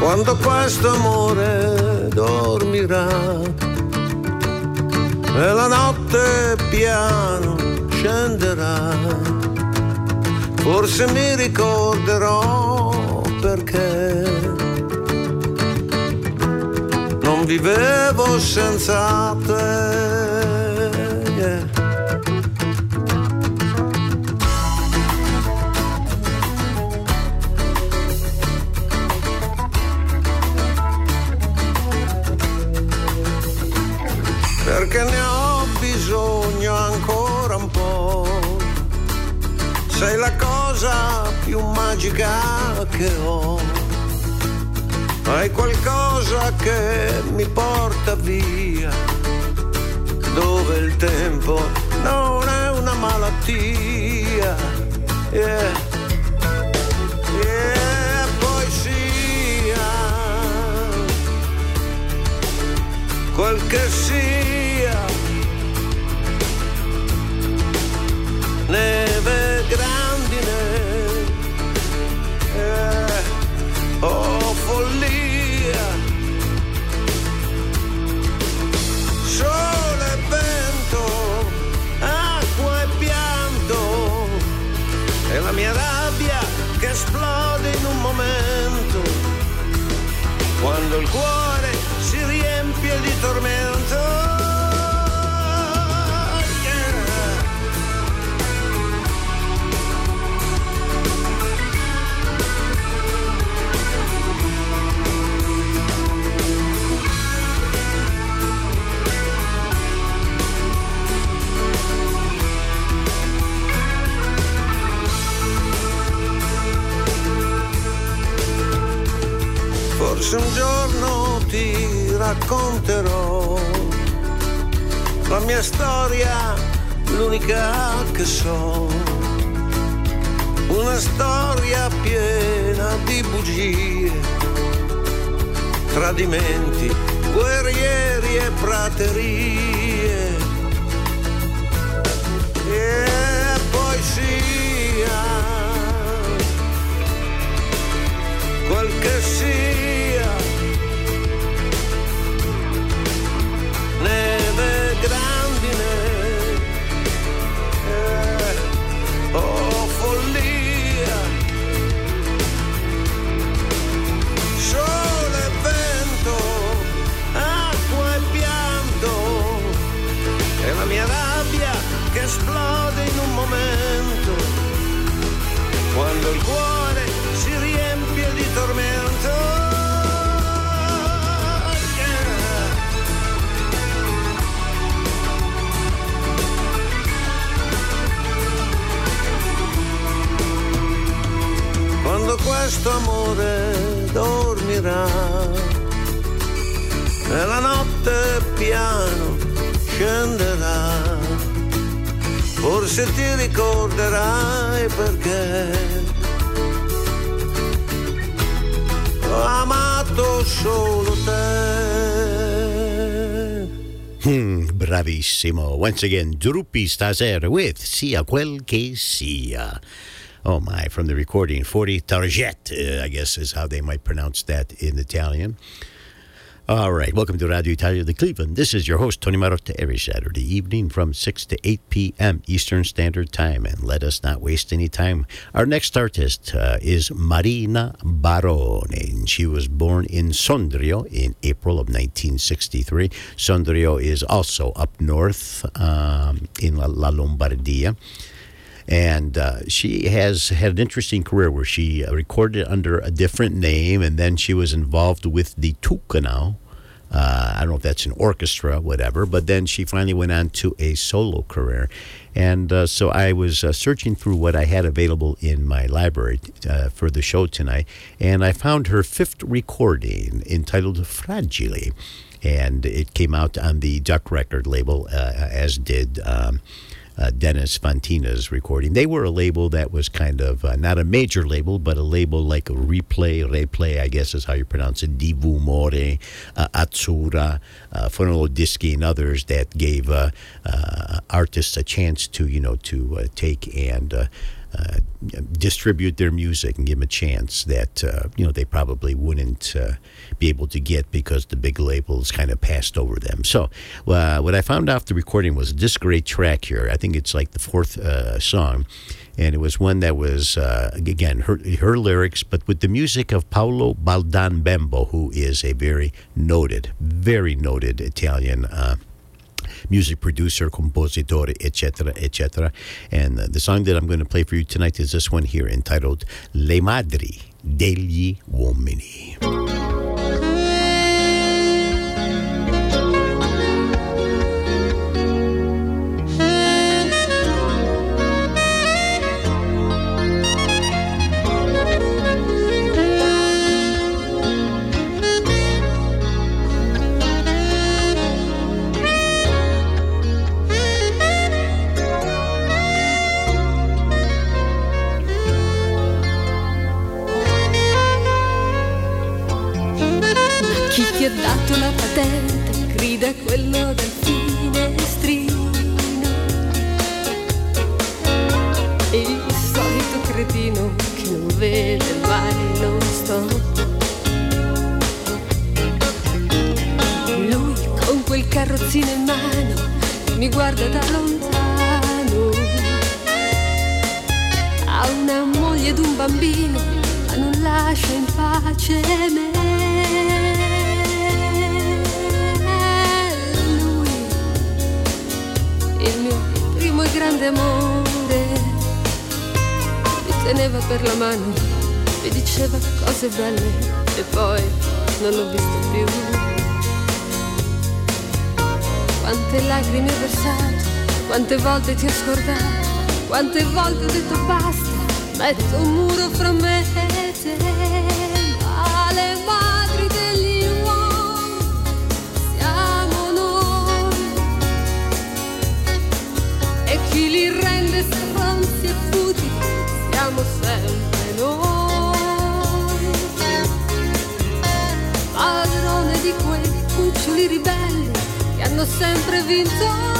Quando questo amore dormirà e la notte piano scenderà, forse mi ricorderò perché non vivevo senza te. Perché ne ho bisogno ancora un po'. Sei la cosa più magica che ho. Hai qualcosa che mi porta via, dove il tempo non è una malattia. Yeah. Yeah, poesia quel sia. Neve grandine, eh, oh follia. Sole e vento, acqua e pianto, e la mia rabbia che esplode in un momento quando il cuore si riempie di tormento. Forse un giorno ti racconterò la mia storia, l'unica che so. Una storia piena di bugie, tradimenti, guerrieri e praterie. E poesia, quel che sia Once again, Drupi stasera with Sia quel che sia. Oh my, from the recording, 40 Target, uh, I guess is how they might pronounce that in Italian. All right, welcome to Radio Italia de Cleveland. This is your host, Tony Marotta, every Saturday evening from 6 to 8 p.m. Eastern Standard Time. And let us not waste any time. Our next artist uh, is Marina Barone. And she was born in Sondrio in April of 1963. Sondrio is also up north um, in La, La Lombardia. And uh, she has had an interesting career where she uh, recorded under a different name, and then she was involved with the Tucanao. Uh, I don't know if that's an orchestra, whatever, but then she finally went on to a solo career. And uh, so I was uh, searching through what I had available in my library uh, for the show tonight, and I found her fifth recording entitled Fragile. And it came out on the Duck record label, uh, as did. Um, uh, Dennis Fantina's recording. They were a label that was kind of uh, not a major label, but a label like a Replay, Replay, I guess is how you pronounce it, Divu More, uh, Azzurra, uh, and others that gave uh, uh, artists a chance to, you know, to uh, take and distribute their music and give them a chance that you know they probably wouldn't be able to get because the big labels kind of passed over them. So uh, what I found the recording was this great track here. I think it's like the fourth uh, song. And it was one that was, uh, again, her, her lyrics, but with the music of Paolo Baldan Bembo, who is a very noted, very noted Italian uh, music producer, compositore, etc., etc. And uh, the song that I'm going to play for you tonight is this one here entitled Le Madri degli Uomini. Ha dato la patente? Grida quello del finestrino. Il solito cretino che non vede mai lo stop. Lui con quel carrozzino in mano mi guarda da lontano. Ha una moglie ed un bambino, ma non lascia in pace me. E grande amore, mi teneva per la mano, mi diceva cose belle e poi non l'ho visto più. Quante lacrime ho versato, quante volte ti ho scordato, quante volte ho detto basta, metto un muro fra me siamo sempre noi. Padrone di quei cuccioli ribelli che hanno sempre vinto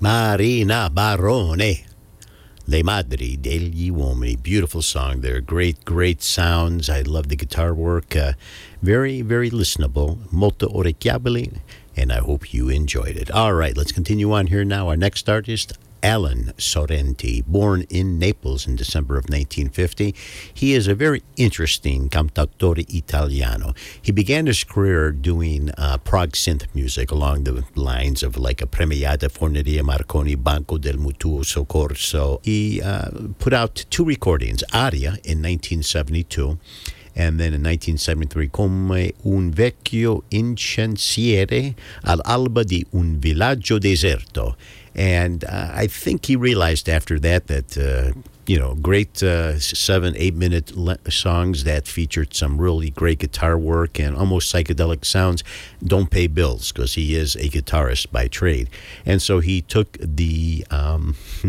Marina Barone. Le Madri degli Uomini. Beautiful song there. Great, great sounds. I love the guitar work. Uh, very, very listenable. Molto orecchiabile. And I hope you enjoyed it. All right, let's continue on here now. Our next artist, Alan Sorrenti, born in Naples in December of 1950. He is a very interesting cantautore italiano. He began his career doing uh, prog synth music along the lines of like a Premiata Forneria Marconi Banco del Mutuo Soccorso. He uh, put out two recordings, Aria in 1972 and then in 1973 come un vecchio incensiere all'alba di un villaggio deserto and uh, i think he realized after that that uh, you know great uh, seven eight minute le- songs that featured some really great guitar work and almost psychedelic sounds. Don't pay bills because he is a guitarist by trade. And so he took the um,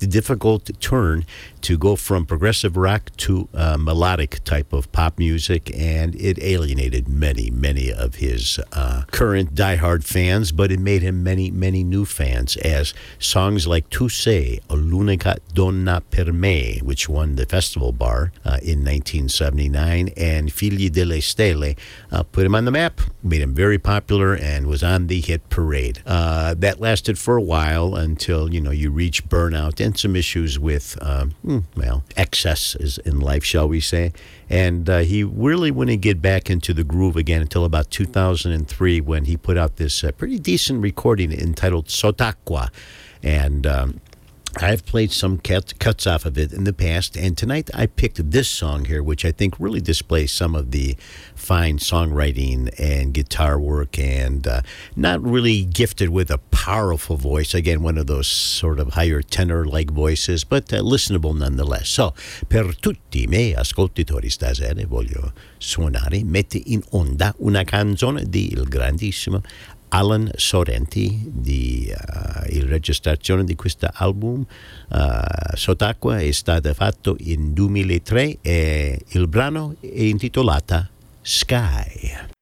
the difficult turn to go from progressive rock to uh, melodic type of pop music, and it alienated many, many of his uh, current diehard fans, but it made him many, many new fans as songs like Tu sei l'unica donna per me, which won the Festivalbar uh, in 1979, and Figli delle Stelle uh, put him on the map, made him very popular, and was on the hit parade. Uh, that lasted for a while until, you know, you reach burnout and some issues with, um, hmm, well, excesses in life, shall we say. And uh, he really wouldn't get back into the groove again until about 2003 when he put out this uh, pretty decent recording entitled Sott'acqua. And um, I've played some cut, cuts off of it in the past, and tonight I picked this song here, which I think really displays some of the fine songwriting and guitar work, and uh, not really gifted with a powerful voice. Again, one of those sort of higher tenor like voices, but uh, listenable nonetheless. So, per tutti miei ascoltatori stasera voglio suonare, mette in onda una canzone di il grandissimo Alan Sorrenti di uh, registrazione di questo album uh, Sott'acqua è stata fatta in 2003 e il brano è intitolata Sky.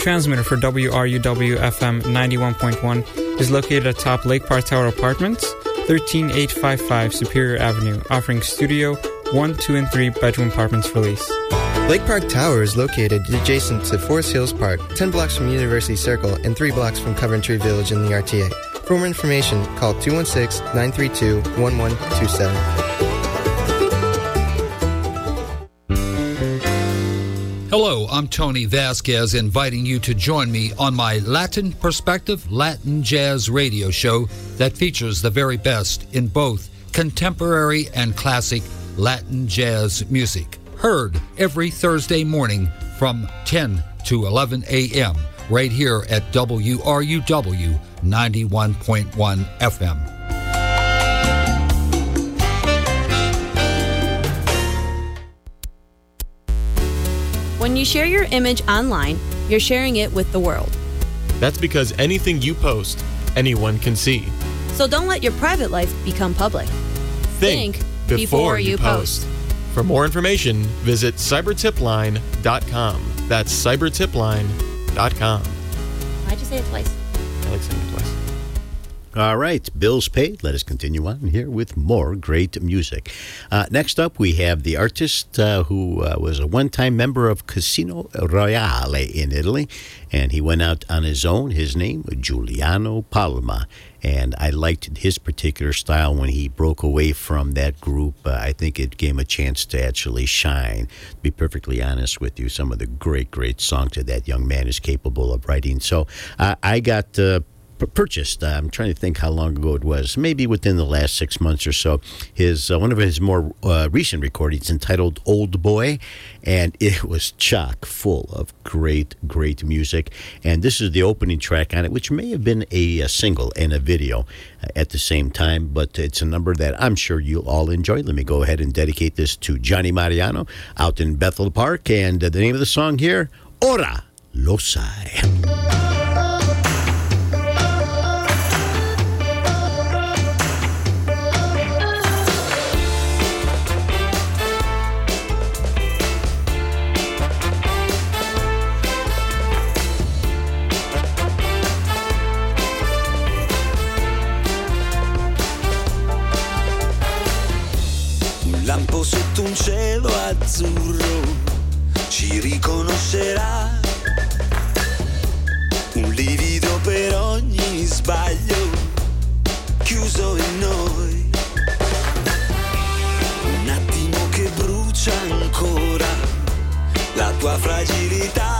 Transmitter for WRUW FM 91.1 is located atop Lake Park Tower Apartments, 13855 Superior Avenue, offering studio, 1, 2, and 3 bedroom apartments for lease. Lake Park Tower is located adjacent to Forest Hills Park, 10 blocks from University Circle and 3 blocks from Coventry Village in the RTA. For more information, call 216 932 1127. Hello, I'm Tony Vasquez, inviting you to join me on my Latin Perspective Latin Jazz radio show that features the very best in both contemporary and classic Latin jazz music. Heard every Thursday morning from 10 to 11 a.m. right here at WRUW 91.1 FM. When you share your image online, you're sharing it with the world. That's because anything you post, anyone can see. So don't let your private life become public. Think, before, you post. For more information, visit cybertipline.com. That's cybertipline.com. Why'd you say it twice? I like saying it twice. All right, bills paid. Let us continue on here with more great music. Uh, next up, we have the artist uh, who uh, was a one time member of Casino Royale in Italy, and he went out on his own. His name, Giuliano Palma. And I liked his particular style when he broke away from that group. Uh, I think it gave him a chance to actually shine. To be perfectly honest with you, some of the great, great songs that that young man is capable of writing. So uh, I got. Uh, purchased. Uh, I'm trying to think how long ago it was. Maybe within the last six months or so. His uh, one of his more uh, recent recordings entitled "Old Boy," and it was chock full of great, great music. And this is the opening track on it, which may have been a, a single and a video uh, at the same time, but it's a number that I'm sure you'll all enjoy. Let me go ahead and dedicate this to Johnny Mariano out in Bethel Park, and uh, the name of the song here, "Ora Lo lampo sotto un cielo azzurro ci riconoscerà. Un livido per ogni sbaglio chiuso in noi. Un attimo che brucia ancora la tua fragilità.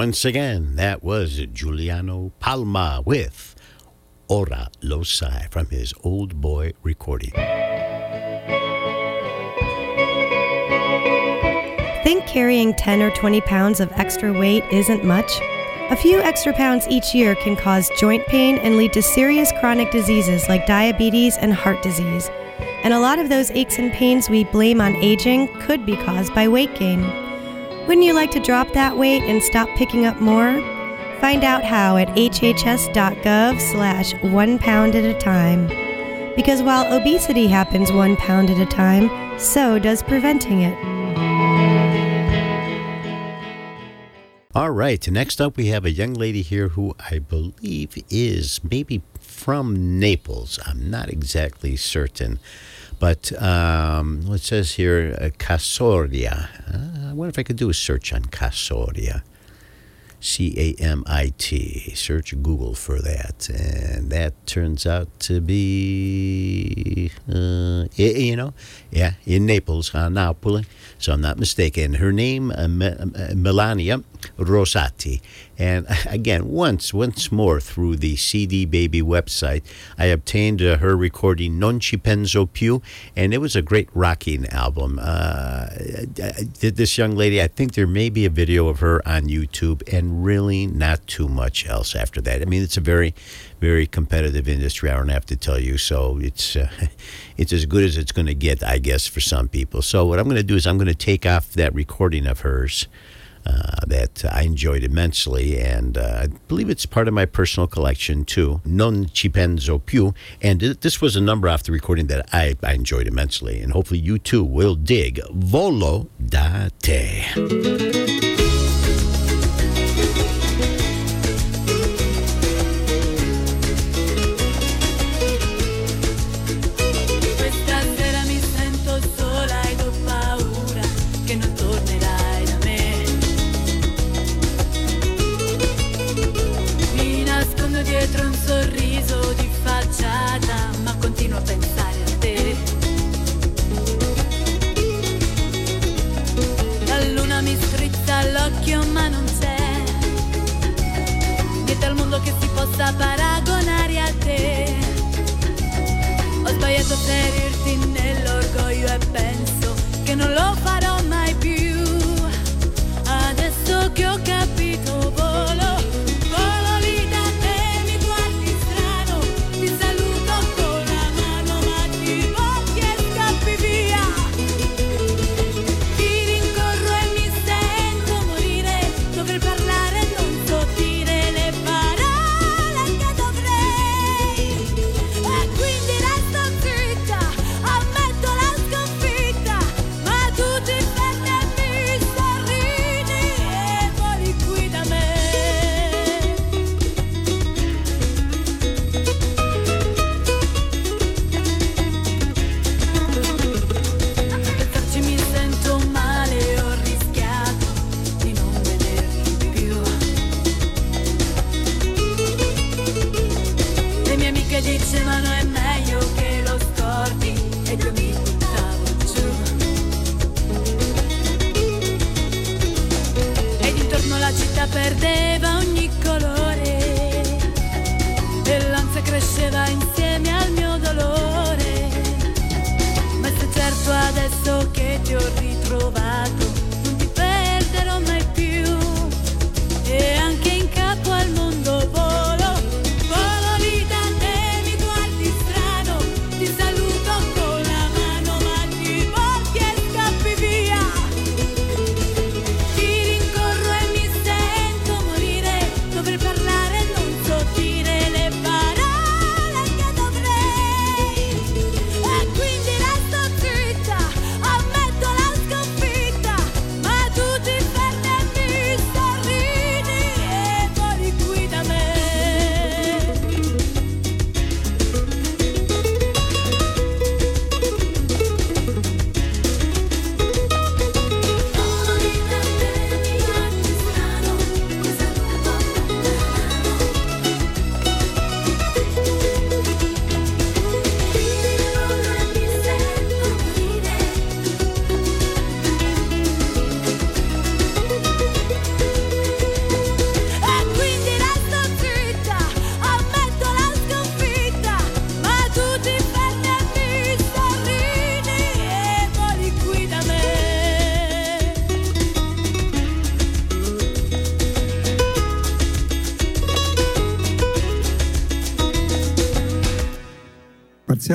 Once again, that was Giuliano Palma with Ora Lo Sai from his Old Boy recording. Think carrying 10 or 20 pounds of extra weight isn't much? A few extra pounds each year can cause joint pain and lead to serious chronic diseases like diabetes and heart disease. And a lot of those aches and pains we blame on aging could be caused by weight gain. Wouldn't you like to drop that weight and stop picking up more? Find out how at hhs.gov slash one pound at a time. Because while obesity happens one pound at a time, so does preventing it. All right, next up we have a young lady here who I believe is maybe from Naples. I'm not exactly certain. But um, it says here, uh, Casoria. Uh, wonder if I could do a search on Casoria. C A M I T. Search Google for that. And that turns out to be, uh, you know, yeah, in Naples, uh, Napoli. So I'm not mistaken. Her name, uh, uh, Melania Rosati. And again, once, once more through the CD Baby website, I obtained uh, her recording Non Ci Penso Più, and it was a great rocking album. Uh, did this young lady, I think there may be a video of her on YouTube, and really not too much else after that. I mean, it's a very, very competitive industry. I don't have to tell you. So it's uh, it's as good as it's going to get, I guess, for some people. So what I'm going to do is I'm going to take off that recording of hers. Uh, that I enjoyed immensely, and uh, I believe it's part of my personal collection too. Non ci penso più, and th- this was a number off the recording that I, I enjoyed immensely, and hopefully you too will dig Volo da te.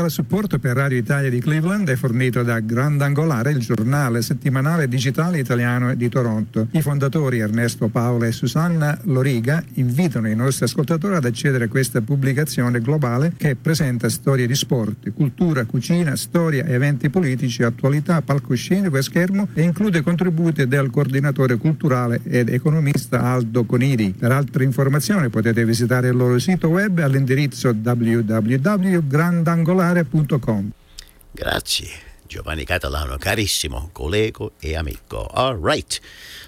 Parziale supporto per Radio Italia di Cleveland è fornito da Grandangolare, il giornale settimanale digitale italiano di Toronto. I fondatori Ernesto Paola e Susanna Loriga invitano i nostri ascoltatori ad accedere a questa pubblicazione globale che presenta storie di sport, cultura, cucina, storia, eventi politici, attualità, palcoscenico e schermo e include contributi del coordinatore culturale ed economista Aldo Conidi. Per altre informazioni potete visitare il loro sito web all'indirizzo www.grandangolare.com. Grazie. Giovanni Catalano, carissimo, collego e amico. All right,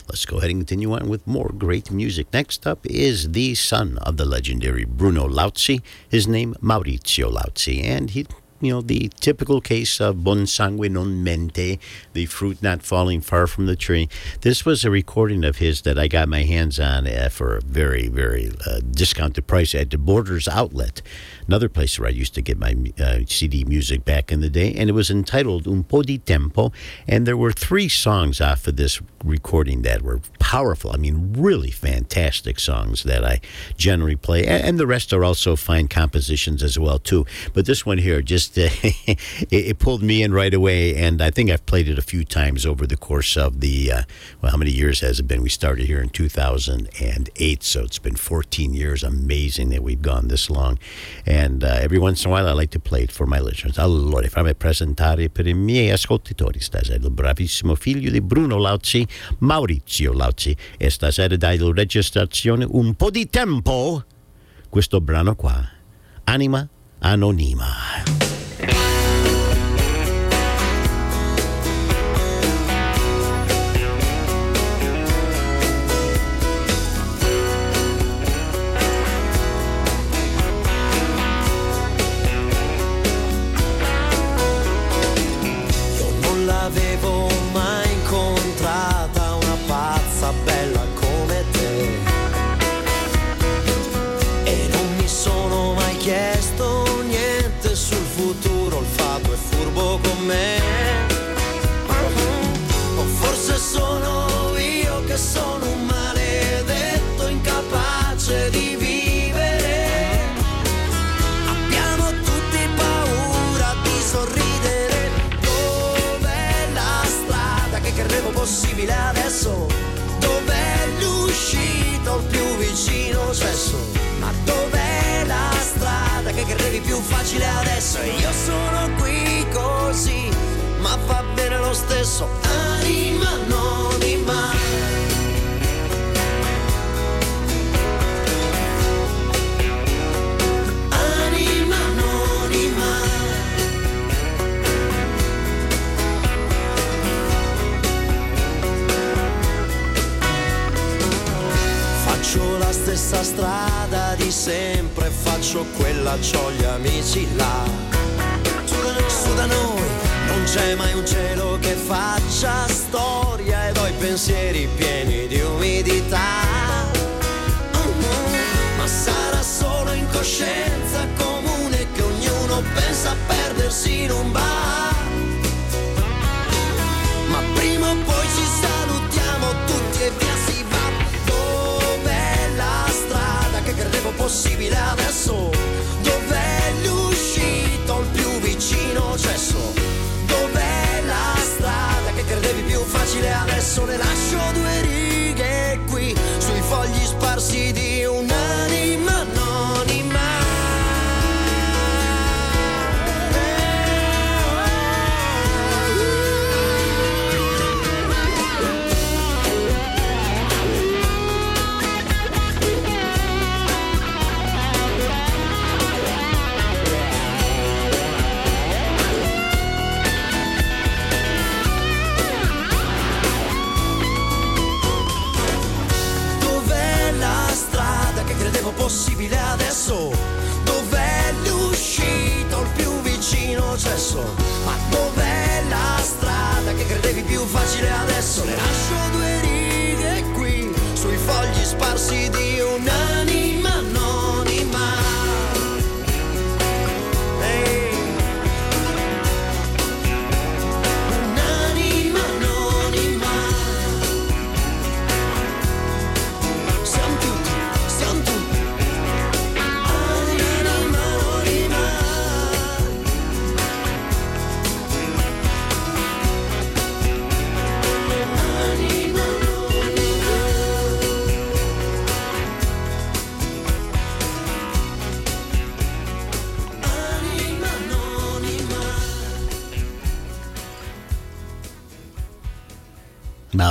let's go ahead and continue on with more great music. Next up is the son of the legendary Bruno Lauzi. His name, Maurizio Lauzi, and he you know, the typical case of bon sangue non mente, the fruit not falling far from the tree. This was a recording of his that I got my hands on uh, for a very, very uh, discounted price at the Borders Outlet, another place where I used to get my uh, CD music back in the day. And it was entitled Un po' di tempo. And there were three songs off of this recording that were powerful. I mean, really fantastic songs that I generally play. And, the rest are also fine compositions as well, too. But this one here just uh, it, it pulled me in right away, and I think I've played it a few times over the course of the uh, well, how many years has it been? We started here in 2008, so it's been 14 years. Amazing that we've gone this long, and uh, every once in a while I like to play it for my listeners. Allora, fammi presentare per i miei ascoltatori stasera il bravissimo figlio di Bruno Lauzi, Maurizio Lauzi, e stasera dai la registrazione un po' di tempo questo brano qua, Anima Anonima. Me. O forse sono io che sono un maledetto incapace di vivere. Abbiamo tutti paura di sorridere. Dov'è la strada che credevo possibile adesso? Dov'è l'uscita il più vicino sesso? Ma dov'è la strada che credevi più facile adesso? E io sono qui così, ma va bene lo stesso. Anima anonima. Anima anonima. Faccio la stessa strada di sempre, faccio quella, c'ho gli amici là. Su da noi non c'è mai un cielo che faccia storia ed ho i pensieri pieni di umidità. Ma sarà solo incoscienza comune che ognuno pensa a perdersi in un bar. Ma prima o poi ci salutiamo tutti e via si va. Possibile adesso? Più facile adesso? Ne lascio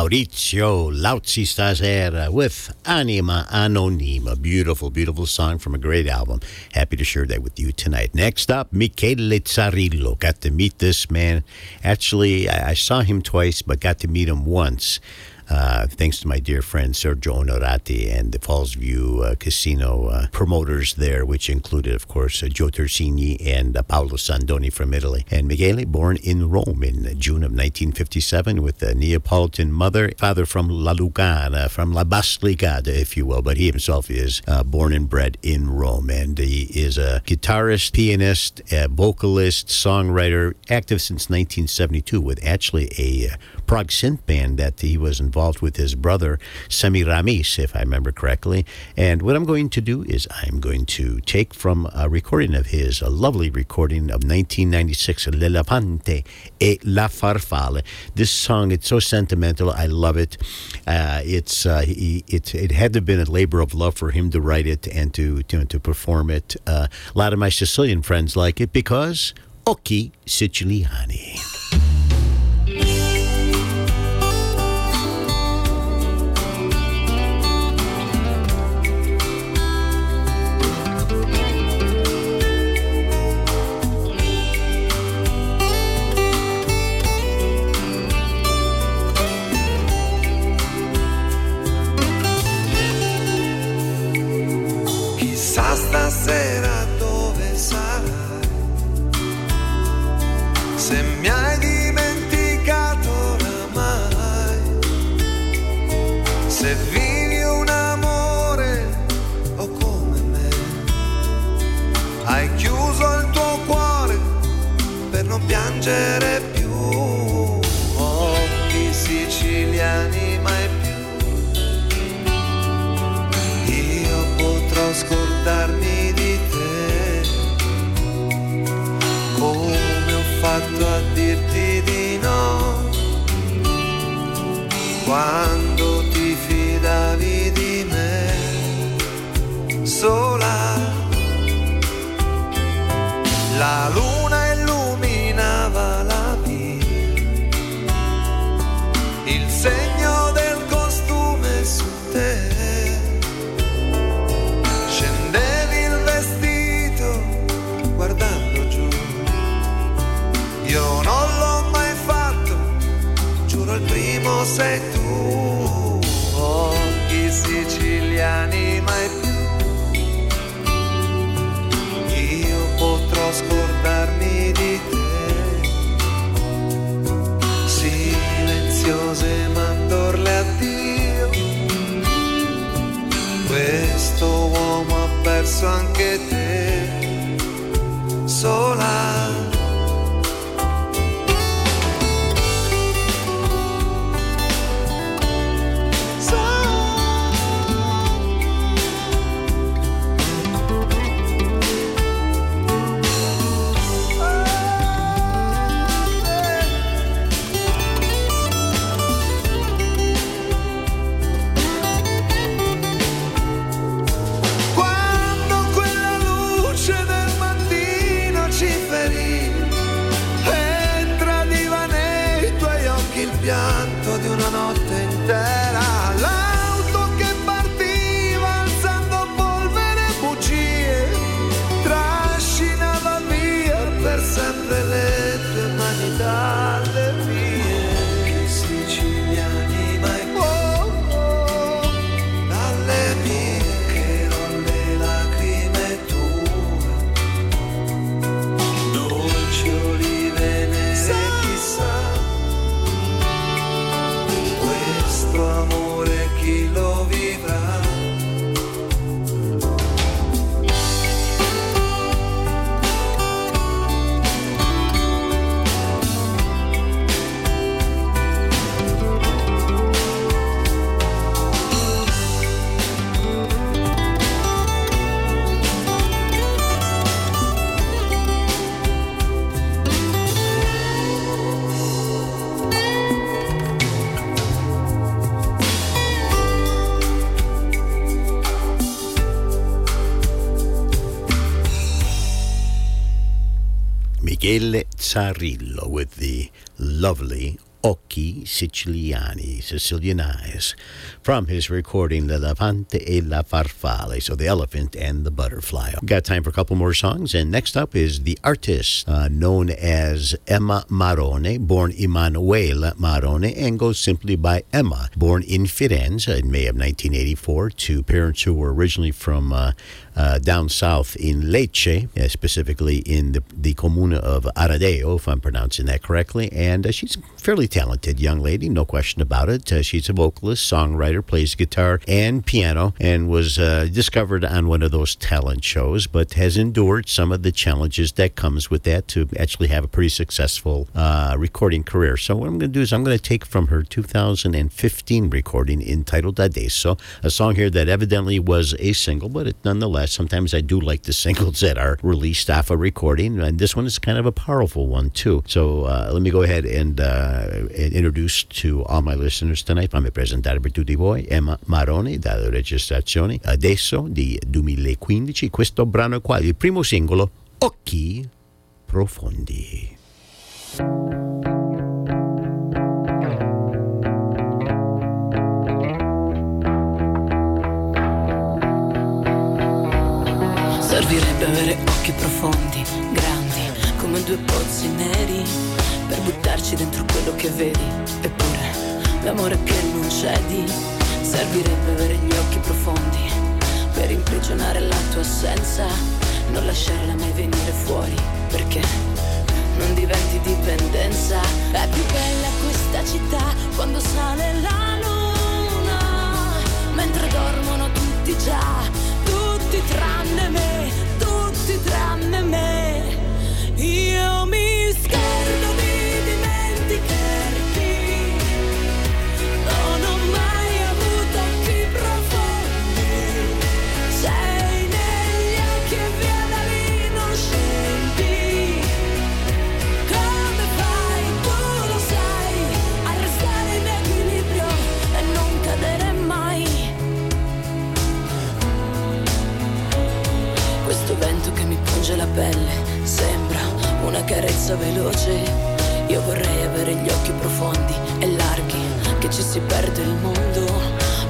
Maurizio Lauzi stasera uh, with Anima Anonima. Beautiful, beautiful song from a great album. Happy to share that with you tonight. Next up, Michele Zarrillo. Got to meet this man. Actually, I saw him twice, but got to meet him once. Uh, thanks to my dear friend Sergio Onorati and the Falls View uh, Casino uh, promoters there, which included, of course, uh, Joe Tersini and uh, Paolo Sandoni from Italy. And Michele, born in Rome in June of 1957 with a Neapolitan mother, father from La Lucana, from La Basilicata, if you will, but he himself is uh, born and bred in Rome. And he is a guitarist, pianist, a vocalist, songwriter, active since 1972 with actually a prog synth band that he was involved with his brother Semiramis, if I remember correctly. And what I'm going to do is I'm going to take from a recording of his, a lovely recording of 1996, L'Elefante e la Farfalle. This song, it's so sentimental. I love it. Uh, it's uh, he, it it had to have been a labor of love for him to write it and to to, to perform it. Uh, a lot of my Sicilian friends like it because occhi siciliani. Chissà stasera dove sarai, se mi hai dimenticato oramai, se vivi un amore o come me, hai chiuso il tuo cuore per non piangere più, fatto a dirti di no. Quando ti fidavi di me sola la luna Zarrillo with the lovely Occhi Siciliani, Sicilian Eyes, from his recording L'Elefante e la Farfalle, so the elephant and the butterfly. We've Got time for a couple more songs, and next up is the artist uh, known as Emma Marrone, born Emanuela Marrone, and goes simply by Emma, born in Firenze in May of 1984 to parents who were originally from uh, uh, down south in Lecce, uh, specifically in the, the comune of Aradeo, if I'm pronouncing that correctly. And uh, she's a fairly talented young lady, no question about it. Uh, she's a vocalist, songwriter, plays guitar and piano, and was discovered on one of those talent shows, but has endured some of the challenges that comes with that to actually have a pretty successful recording career. So what I'm going to do is I'm going to take from her 2015 recording entitled Adesso, a song here that evidently was a single, but it nonetheless, sometimes I do like the singles that are released off a recording, and this one is kind of a powerful one too. So uh, let me go ahead and, uh, introduce to all my listeners tonight, fammi presentare per tutti voi Emma Maroni dalla registrazione Adesso di 2015, questo brano qua, il primo singolo, Occhi Profondi. Due pozzi neri, per buttarci dentro quello che vedi. Eppure, l'amore che non cedi, servirebbe avere gli occhi profondi, per imprigionare la tua assenza, non lasciarla mai venire fuori, perché non diventi dipendenza. È più bella questa città quando sale la luna, mentre dormono tutti già, tutti tranne me, tutti tranne me. Io mi scherzo carezza veloce. Io vorrei avere gli occhi profondi e larghi, che ci si perde il mondo,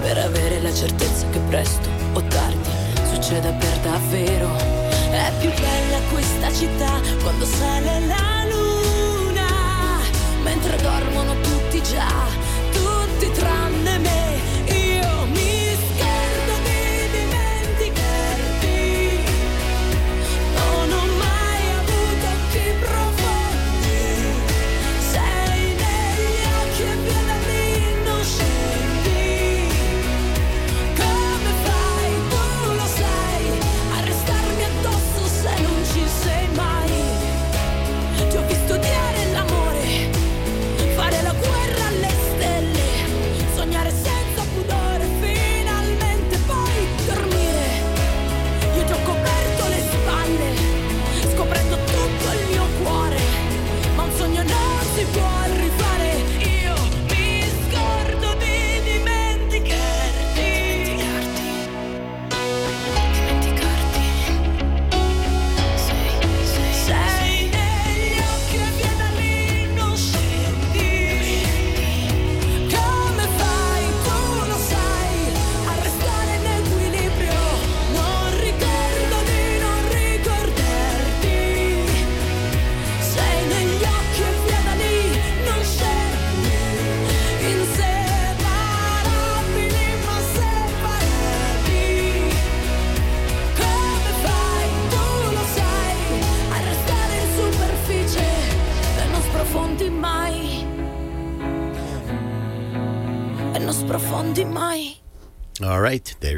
per avere la certezza che presto o tardi succeda per davvero. È più bella questa città quando sale la luna, mentre dormono tutti già, tutti tranne me.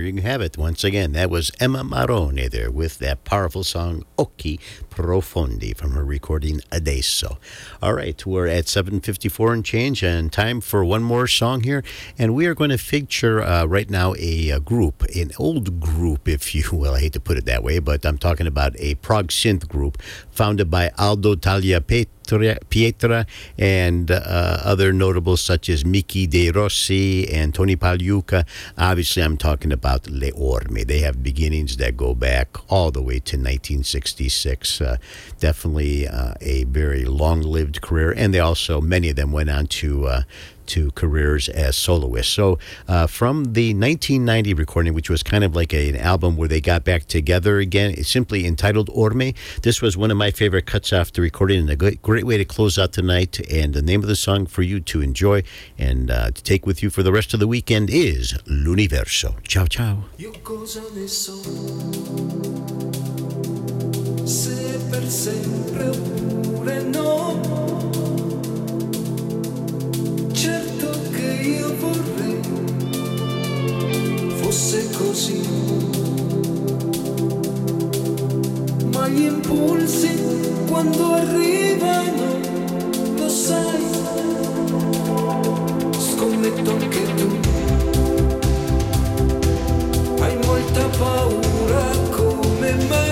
You have it. Once again, that was Emma Marrone there with that powerful song Occhi Profondi from her recording Adesso. All right, we're at 7:54 and change, and time for one more song here, and we are going to feature uh, right now a, uh group, an old group, if you will. I hate to put it that way, but I'm talking about a prog synth group founded by Aldo Pietra, Pietra and uh, other notables such as Miki De Rossi and Tony Pagliuca. Obviously, I'm talking about Le Orme. They have beginnings that go back all the way to 1966. Uh, definitely uh, a very long-lived career, and they also many of them went on to. Uh, to careers as soloists. So, uh, from the 1990 recording, which was kind of like a- an album where they got back together again, simply entitled Orme. This was one of my favorite cuts off the recording and a great, great way to close out the night. And the name of the song for you to enjoy and uh, to take with you for the rest of the weekend is L'Universo. Ciao, ciao. Se per sempre oppure no? Certo che io vorrei fosse così. Ma gli impulsi quando arrivano, lo sai, scommetto anche tu. Hai molta paura come me,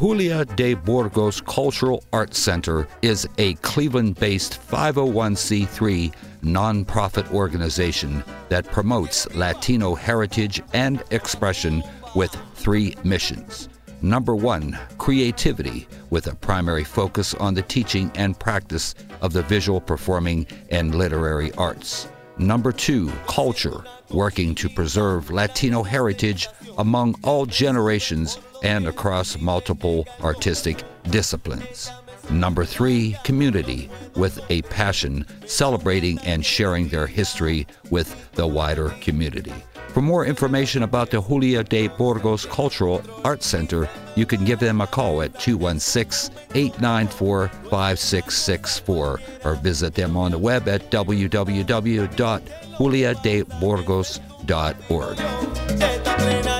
Julia de Burgos Cultural Arts Center is a Cleveland based 501c3 nonprofit organization that promotes Latino heritage and expression with three missions. Number one, creativity, with a primary focus on the teaching and practice of the visual, performing, and literary arts. Number two, culture, working to preserve Latino heritage among all generations and across multiple artistic disciplines. Number three, community, with a passion celebrating and sharing their history with the wider community. For more information about the Julia de Burgos Cultural Arts Center, you can give them a call at 216 894 5664 or visit them on the web at www.juliadeburgos.org.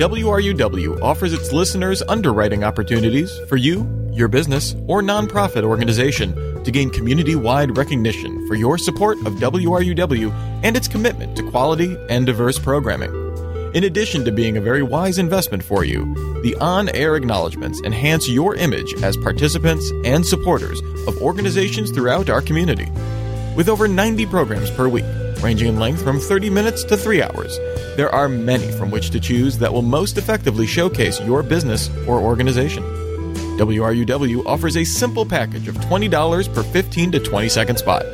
WRUW offers its listeners underwriting opportunities for you, your business, or nonprofit organization to gain community wide recognition for your support of WRUW and its commitment to quality and diverse programming. In addition to being a very wise investment for you, the on air acknowledgments enhance your image as participants and supporters of organizations throughout our community. With over 90 programs per week, ranging in length from 30 minutes to 3 hours, there are many from which to choose that will most effectively showcase your business or organization. WRUW offers a simple package of $20 per 15 to 20 second spot.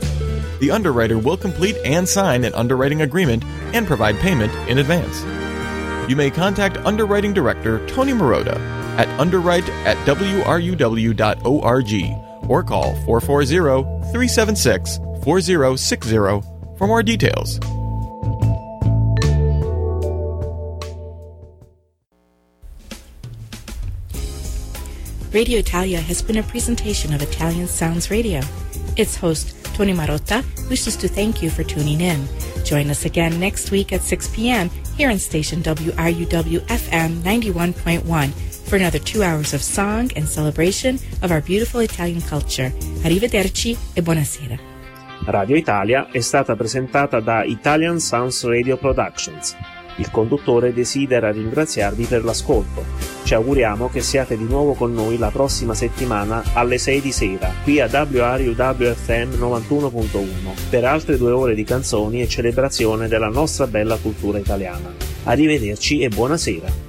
The underwriter will complete and sign an underwriting agreement and provide payment in advance. You may contact Underwriting Director Tony Marotta at underwrite at wruw.org or call 440 376 4060 for more details. Radio Italia has been a presentation of Italian Sounds Radio. Its host, Tony Marotta, wishes to thank you for tuning in. Join us again next week at 6 p.m. here on station WRUW FM 91.1 for another two hours of song and celebration of our beautiful Italian culture. Arrivederci e buonasera. Radio Italia è stata presentata da Italian Sounds Radio Productions. Il conduttore desidera ringraziarvi per l'ascolto. Ci auguriamo che siate di nuovo con noi la prossima settimana alle 6 di sera, qui a WRUWFM 91.1, per altre due ore di canzoni e celebrazione della nostra bella cultura italiana. Arrivederci e buonasera.